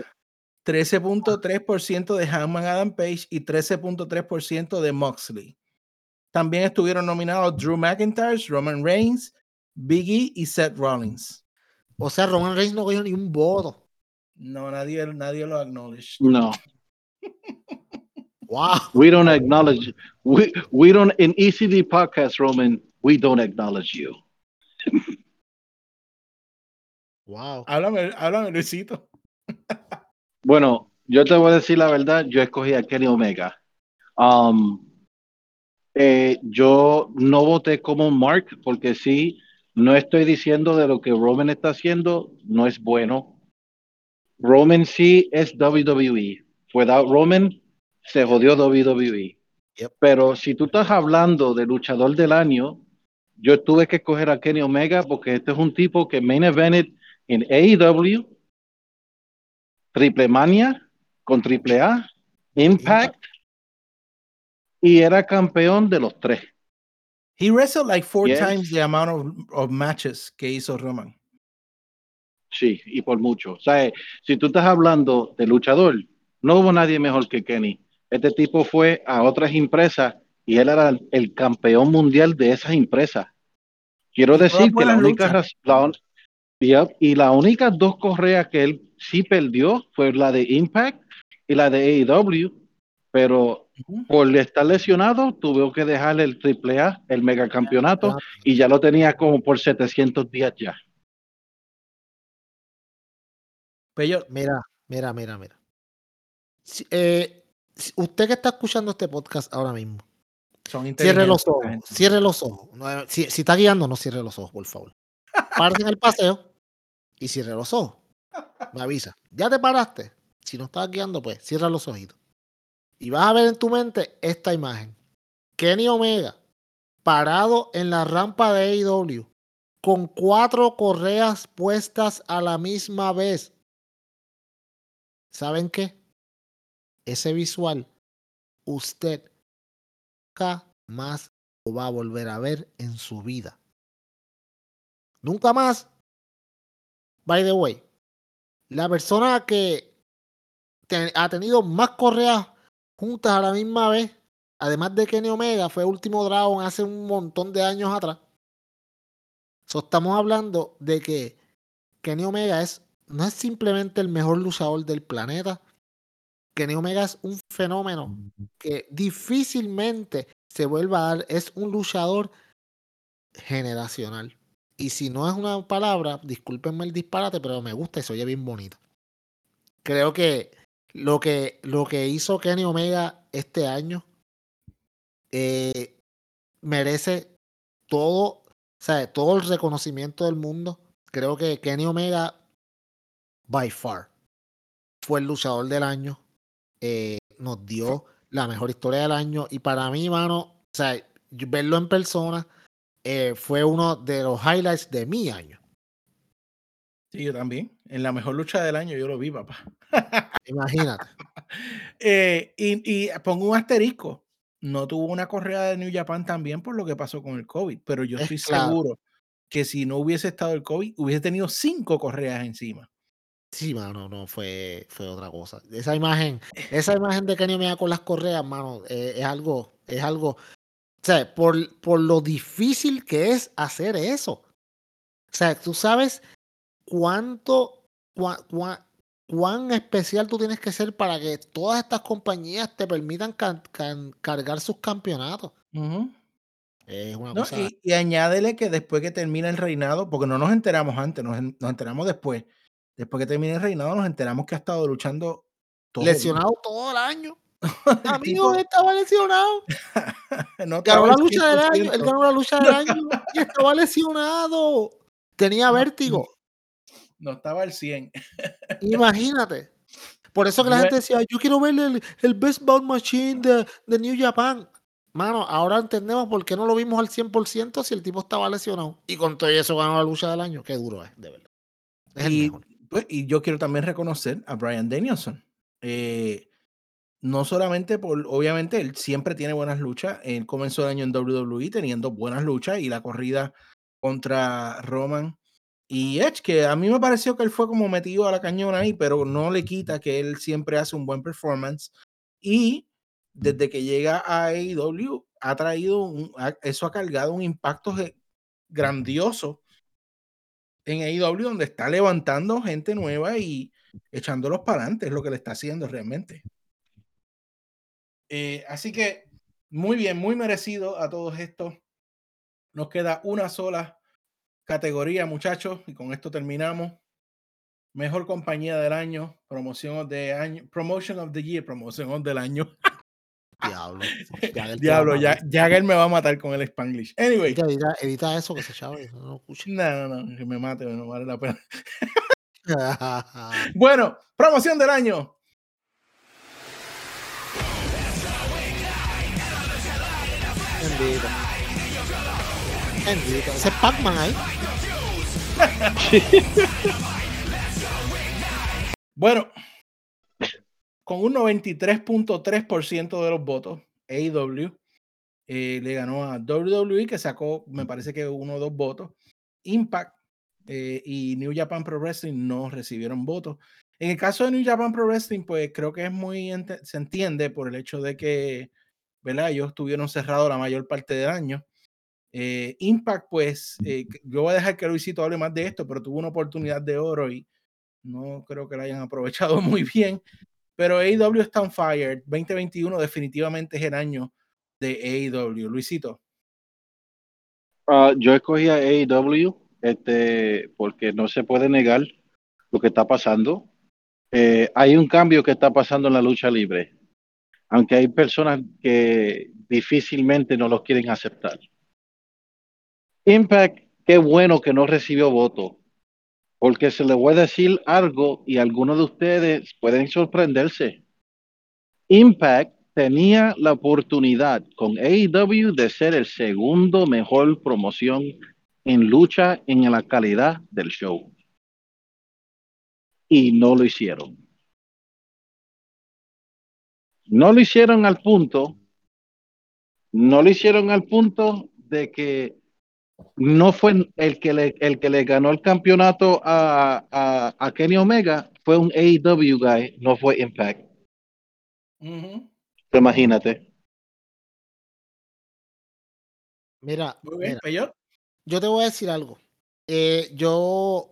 13.3% de Hangman Adam Page y 13.3% de Moxley. También estuvieron nominados Drew McIntyre, Roman Reigns, Biggie y Seth Rollins. O sea, Roman Reigns no cogió ni un voto. No, nadie, nadie lo acknowledge. No, ¡Wow! we don't acknowledge. We we don't in ECD podcast, Roman. We don't acknowledge you. ¡Wow! Háblame, háblame, Luisito. Bueno, yo te voy a decir la verdad. Yo escogí a Kenny Omega. Um, eh, yo no voté como Mark porque sí, no estoy diciendo de lo que Roman está haciendo, no es bueno. Roman sí es WWE. Without Roman, se jodió WWE. Yep. Pero si tú estás hablando de luchador del año, yo tuve que escoger a Kenny Omega porque este es un tipo que main evented en AEW, Triple Mania, con Triple A, Impact, y era campeón de los tres. He wrestled like four Yes. times the amount of, of matches que hizo Roman. Sí, y por mucho. O sea, si tú estás hablando de luchador, no hubo nadie mejor que Kenny. Este tipo fue a otras empresas y él era el campeón mundial de esas empresas. Quiero decir que la única luchas. raz- la un- Yep, y las únicas dos correas que él sí perdió fue la de Impact y la de AEW, pero por estar lesionado tuvo que dejarle el triple A, el megacampeonato, y ya lo tenía como por 700 días ya. Pero Mira, mira, mira, mira. Si- eh, si- usted que está escuchando este podcast ahora mismo, son cierre los ojos, cierre los ojos. No, si, si está guiando, no cierre los ojos, por favor. Párate en el paseo y cierre los ojos. Me avisa. Ya te paraste. Si no estás guiando, pues cierra los ojitos. Y vas a ver en tu mente esta imagen. Kenny Omega parado en la rampa de AEW con cuatro correas puestas a la misma vez. ¿Saben qué? Ese visual usted nunca más lo va a volver a ver en su vida. Nunca más. By the way, la persona que ha tenido más correas juntas a la misma vez, además de Kenny Omega, fue Último Dragon hace un montón de años atrás. So, estamos hablando de que Kenny Omega es, no es simplemente el mejor luchador del planeta. Kenny Omega es un fenómeno que difícilmente se vuelva a dar. Es un luchador generacional. Y si no es una palabra, discúlpenme el disparate, pero me gusta y se oye bien bonito. Creo que lo que, lo que hizo Kenny Omega este año eh, merece todo, sea, todo el reconocimiento del mundo. Creo que Kenny Omega, by far, fue el luchador del año. Eh, nos dio la mejor historia del año. Y para mí, mano, o sea, verlo en persona eh, fue uno de los highlights de mi año. Sí, yo también. En la mejor lucha del año yo lo vi, papá. Imagínate. Eh, y, y pongo un asterisco. No tuvo una correa de New Japan también por lo que pasó con el COVID, pero yo Es estoy claro. seguro que si no hubiese estado el COVID, hubiese tenido cinco correas encima. Sí, mano, no, fue, fue otra cosa. Esa imagen, esa imagen de Kenny Omega con las correas, mano, eh, es algo, es algo, o sea, por, por lo difícil que es hacer eso. O sea, tú sabes cuánto, cua- cua- cuán especial tú tienes que ser para que todas estas compañías te permitan can- can- cargar sus campeonatos. Es una No, cosa. y, y añádele que después que termina el reinado, porque no nos enteramos antes, nos, nos enteramos después. Después que termine el reinado, nos enteramos que ha estado luchando todo. lesionado todo el año. Amigo, tipo estaba lesionado. no Ganó la lucha del año. Él 100%. ganó la lucha del año y estaba lesionado. Tenía vértigo. No estaba al 100. Imagínate. Por eso que la gente decía, yo quiero ver el, el Best Bound Machine de, de New Japan. Mano, ahora entendemos por qué no lo vimos al 100% si el tipo estaba lesionado. Y con todo eso ganó la lucha del año. Qué duro es, de verdad. Es el mejor. Pues, y yo quiero también reconocer a Brian Danielson. Eh, no solamente por, obviamente, él siempre tiene buenas luchas. Él comenzó el año en WWE teniendo buenas luchas y la corrida contra Roman y Edge, que a mí me pareció que él fue como metido a la cañona ahí, pero no le quita que él siempre hace un buen performance. Y desde que llega a AEW, ha traído, eso ha cargado un impacto grandioso en AEW, donde está levantando gente nueva y echándolos para adelante, es lo que le está haciendo realmente. Eh, así que muy bien, muy merecido a todos estos. Nos queda una sola categoría, muchachos, y con esto terminamos. Mejor compañía del año, promoción de año, promotion of the year, promoción del año. Diablo. Jagger Diablo, ya. Jagger me va a matar con el Spanglish. Anyway, Edita, edita- edita eso que se chave. No, no, no, que me mate, no vale la pena. Bueno, promoción del año. Bendito. Bendito. Ese es Pac-Man ahí. Bueno, con un 93.3% de los votos, AEW eh, le ganó a WWE, que sacó, me parece que uno o dos votos. Impact eh, y New Japan Pro Wrestling no recibieron votos. En el caso de New Japan Pro Wrestling, pues creo que es muy, se entiende por el hecho de que, ¿verdad? Ellos estuvieron cerrados la mayor parte del año. Eh, Impact, pues, yo voy a dejar que Luisito hable más de esto, pero tuvo una oportunidad de oro y no creo que la hayan aprovechado muy bien. Pero AEW está on fire. 2021 definitivamente es el año de AEW. Luisito. Ah, yo escogí a AEW este, porque no se puede negar lo que está pasando. Eh, hay un cambio que está pasando en la lucha libre, aunque hay personas que difícilmente no los quieren aceptar. Impact, qué bueno que no recibió voto, porque se le voy a decir algo y algunos de ustedes pueden sorprenderse. Impact tenía la oportunidad con AEW de ser el segundo mejor promoción en lucha en la calidad del show. Y no lo hicieron. No lo hicieron al punto, no lo hicieron al punto de que no fue el que le, el que le ganó el campeonato a, a, a Kenny Omega, fue un AEW guy, no fue Impact. Imagínate. Mira, bien, yo te voy a decir algo. Eh, yo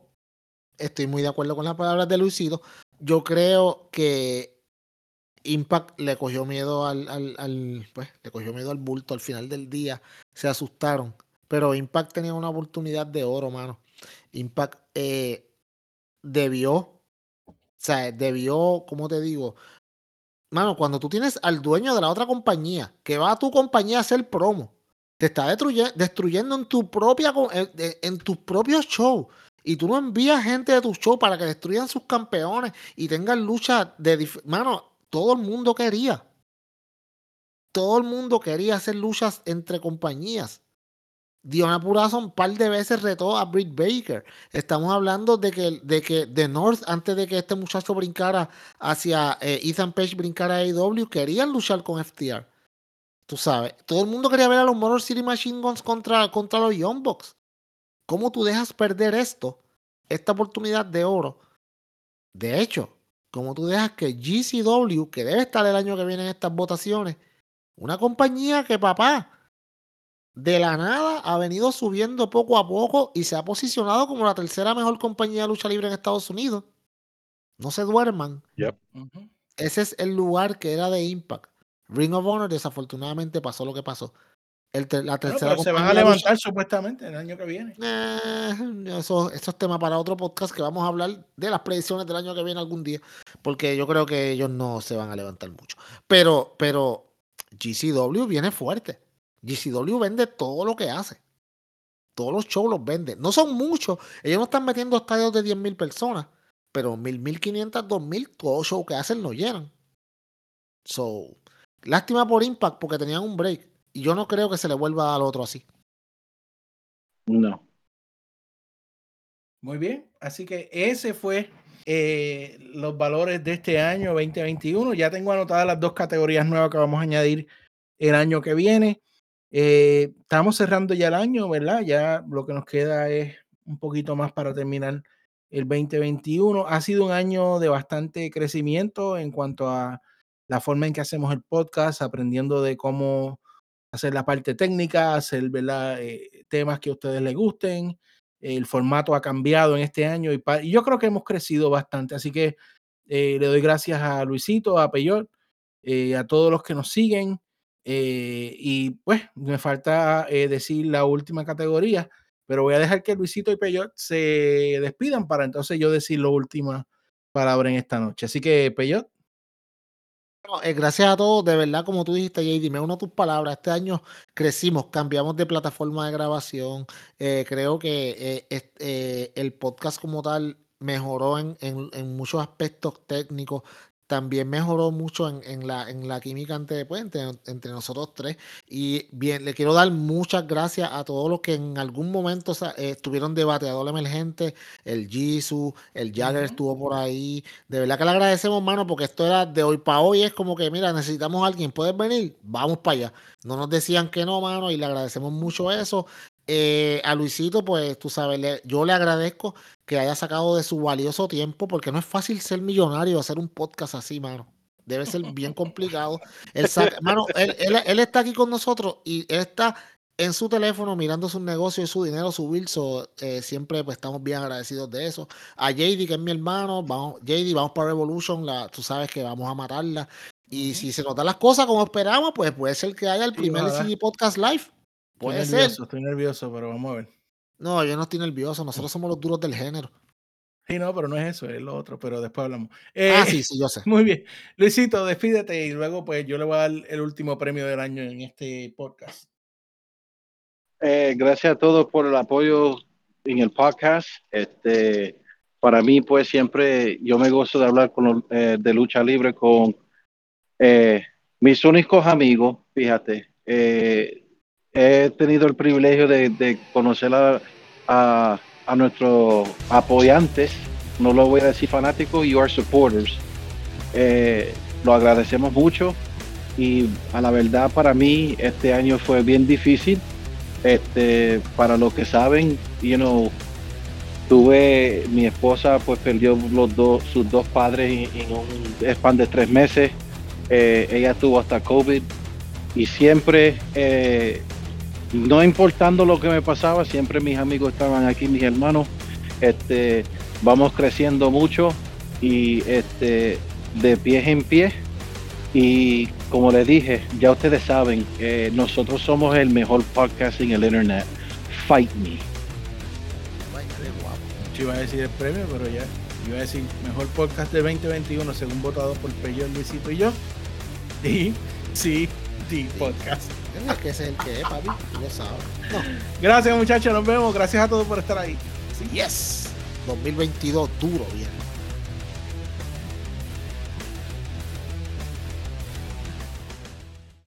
estoy muy de acuerdo con las palabras de Luisito. Yo creo que Impact le cogió miedo al, al, al- pues, le cogió miedo al bulto al final del día. Se asustaron. Pero Impact tenía una oportunidad de oro, mano. Impact eh, debió, o sea, debió, ¿cómo te digo? Mano, cuando tú tienes al dueño de la otra compañía, que va a tu compañía a hacer promo, te está destruye- destruyendo en tu propia en, tus propios shows. Y tú no envías gente de tu show para que destruyan sus campeones y tengan lucha de... Mano, todo el mundo quería. Todo el mundo quería hacer luchas entre compañías. Diona Purazo un par de veces retó a Britt Baker. Estamos hablando de que, de que The North, antes de que este muchacho brincara hacia eh, Ethan Page, brincara a AEW, querían luchar con FTR. Tú sabes, todo el mundo quería ver a los Motor City Machine Guns contra, contra los Young Bucks. ¿Cómo tú dejas perder esto? Esta oportunidad de oro. De hecho, ¿cómo tú dejas que GCW, que debe estar el año que viene en estas votaciones, una compañía que papá, de la nada ha venido subiendo poco a poco y se ha posicionado como la tercera mejor compañía de lucha libre en Estados Unidos. No se duerman. Ese es el lugar que era de Impact. Ring of Honor desafortunadamente pasó lo que pasó. El la Bueno, tercera pero se van a de lucha- levantar supuestamente el año que viene. Eh, eso, eso es tema para otro podcast que vamos a hablar de las predicciones del año que viene algún día, porque yo creo que ellos no se van a levantar mucho. Pero, pero GCW viene fuerte. GCW vende todo lo que hace. Todos los shows los vende. No son muchos. Ellos no están metiendo estadios de 10.000 personas, pero 1.000, 1.500, 2.000, todos los shows que hacen lo llenan. So, lástima por Impact porque tenían un break. Y yo no creo que se le vuelva al otro así. No. Muy bien, así que ese fue eh, los valores de este año 2021. Ya tengo anotadas las dos categorías nuevas que vamos a añadir el año que viene. Eh, estamos cerrando ya el año, ¿verdad? Ya lo que nos queda es un poquito más para terminar el 2021. Ha sido un año de bastante crecimiento en cuanto a la forma en que hacemos el podcast, aprendiendo de cómo hacer la parte técnica, hacer ¿verdad? Eh, temas que a ustedes les gusten. El formato ha cambiado en este año y, y yo creo que hemos crecido bastante. Así que eh, le doy gracias a Luisito, a Peyot, eh, a todos los que nos siguen. Eh, y pues me falta eh, decir la última categoría, pero voy a dejar que Luisito y Peyot se despidan para entonces yo decir la última palabra en esta noche. Así que Peyot. Eh, gracias a todos, de verdad, como tú dijiste, JD, me uno a tus palabras. Este año crecimos, cambiamos de plataforma de grabación. creo que el podcast como tal mejoró en muchos aspectos técnicos. También mejoró mucho en, en la, en la química entre, pues, entre, entre nosotros tres. Y bien, le quiero dar muchas gracias a todos los que en algún momento eh, estuvieron de bateador emergente. El Jisoo, el Jagger estuvo por ahí. De verdad que le agradecemos, mano, porque esto era de hoy para hoy. Es como que, mira, necesitamos a alguien, ¿puedes venir? Vamos para allá. No nos decían que no, mano, y le agradecemos mucho eso. Eh, a Luisito, pues tú sabes, le- yo le agradezco que haya sacado de su valioso tiempo, porque no es fácil ser millonario, hacer un podcast así, mano. Debe ser bien complicado. Él saca- mano, él, él- él está aquí con nosotros y él está en su teléfono mirando sus negocios y su dinero subir. So, eh, siempre pues, estamos bien agradecidos de eso. A JD, que es mi hermano, vamos, JD, vamos para Revolution, la, tú sabes que vamos a matarla. Y si se notan las cosas como esperamos, pues puede ser que haya el Sí, primer. CD Podcast Live. Puede estoy ser. nervioso, estoy nervioso, pero vamos a ver. No, yo no estoy nervioso, nosotros somos los duros del género. Sí, no, pero no es eso, es lo otro, pero después hablamos. Ah, Eh, sí, sí, yo sé. Muy bien. Luisito, despídete y luego pues yo le voy a dar el último premio del año en este podcast. Eh, gracias a todos por el apoyo en el podcast. Este, para mí, pues siempre yo me gozo de hablar con los, eh, de lucha libre con eh, mis únicos amigos. Fíjate, Eh, he tenido el privilegio de, conocer a, nuestros apoyantes. No lo voy a decir fanáticos, you are supporters. Eh, lo agradecemos mucho y a la verdad para mí este año fue bien difícil este para los que saben you know tuve mi esposa pues perdió sus dos padres en, en un span de tres meses Eh, ella tuvo hasta covid y siempre eh, no importando lo que me pasaba siempre mis amigos estaban aquí mis hermanos este vamos creciendo mucho y este de pie en pie y como les dije, ya ustedes saben, eh, nosotros somos el mejor podcast en el internet. Fight me. Yo iba a decir el premio, pero ya iba a decir mejor podcast de 2021 según votado por Peyo, Luisito y yo. Y sí, sí, podcast. Es que ese es el que es, papi, tú lo sabes. No, Gracias muchachos, nos vemos. Gracias a todos por estar ahí. yes. 2022 duro, bien.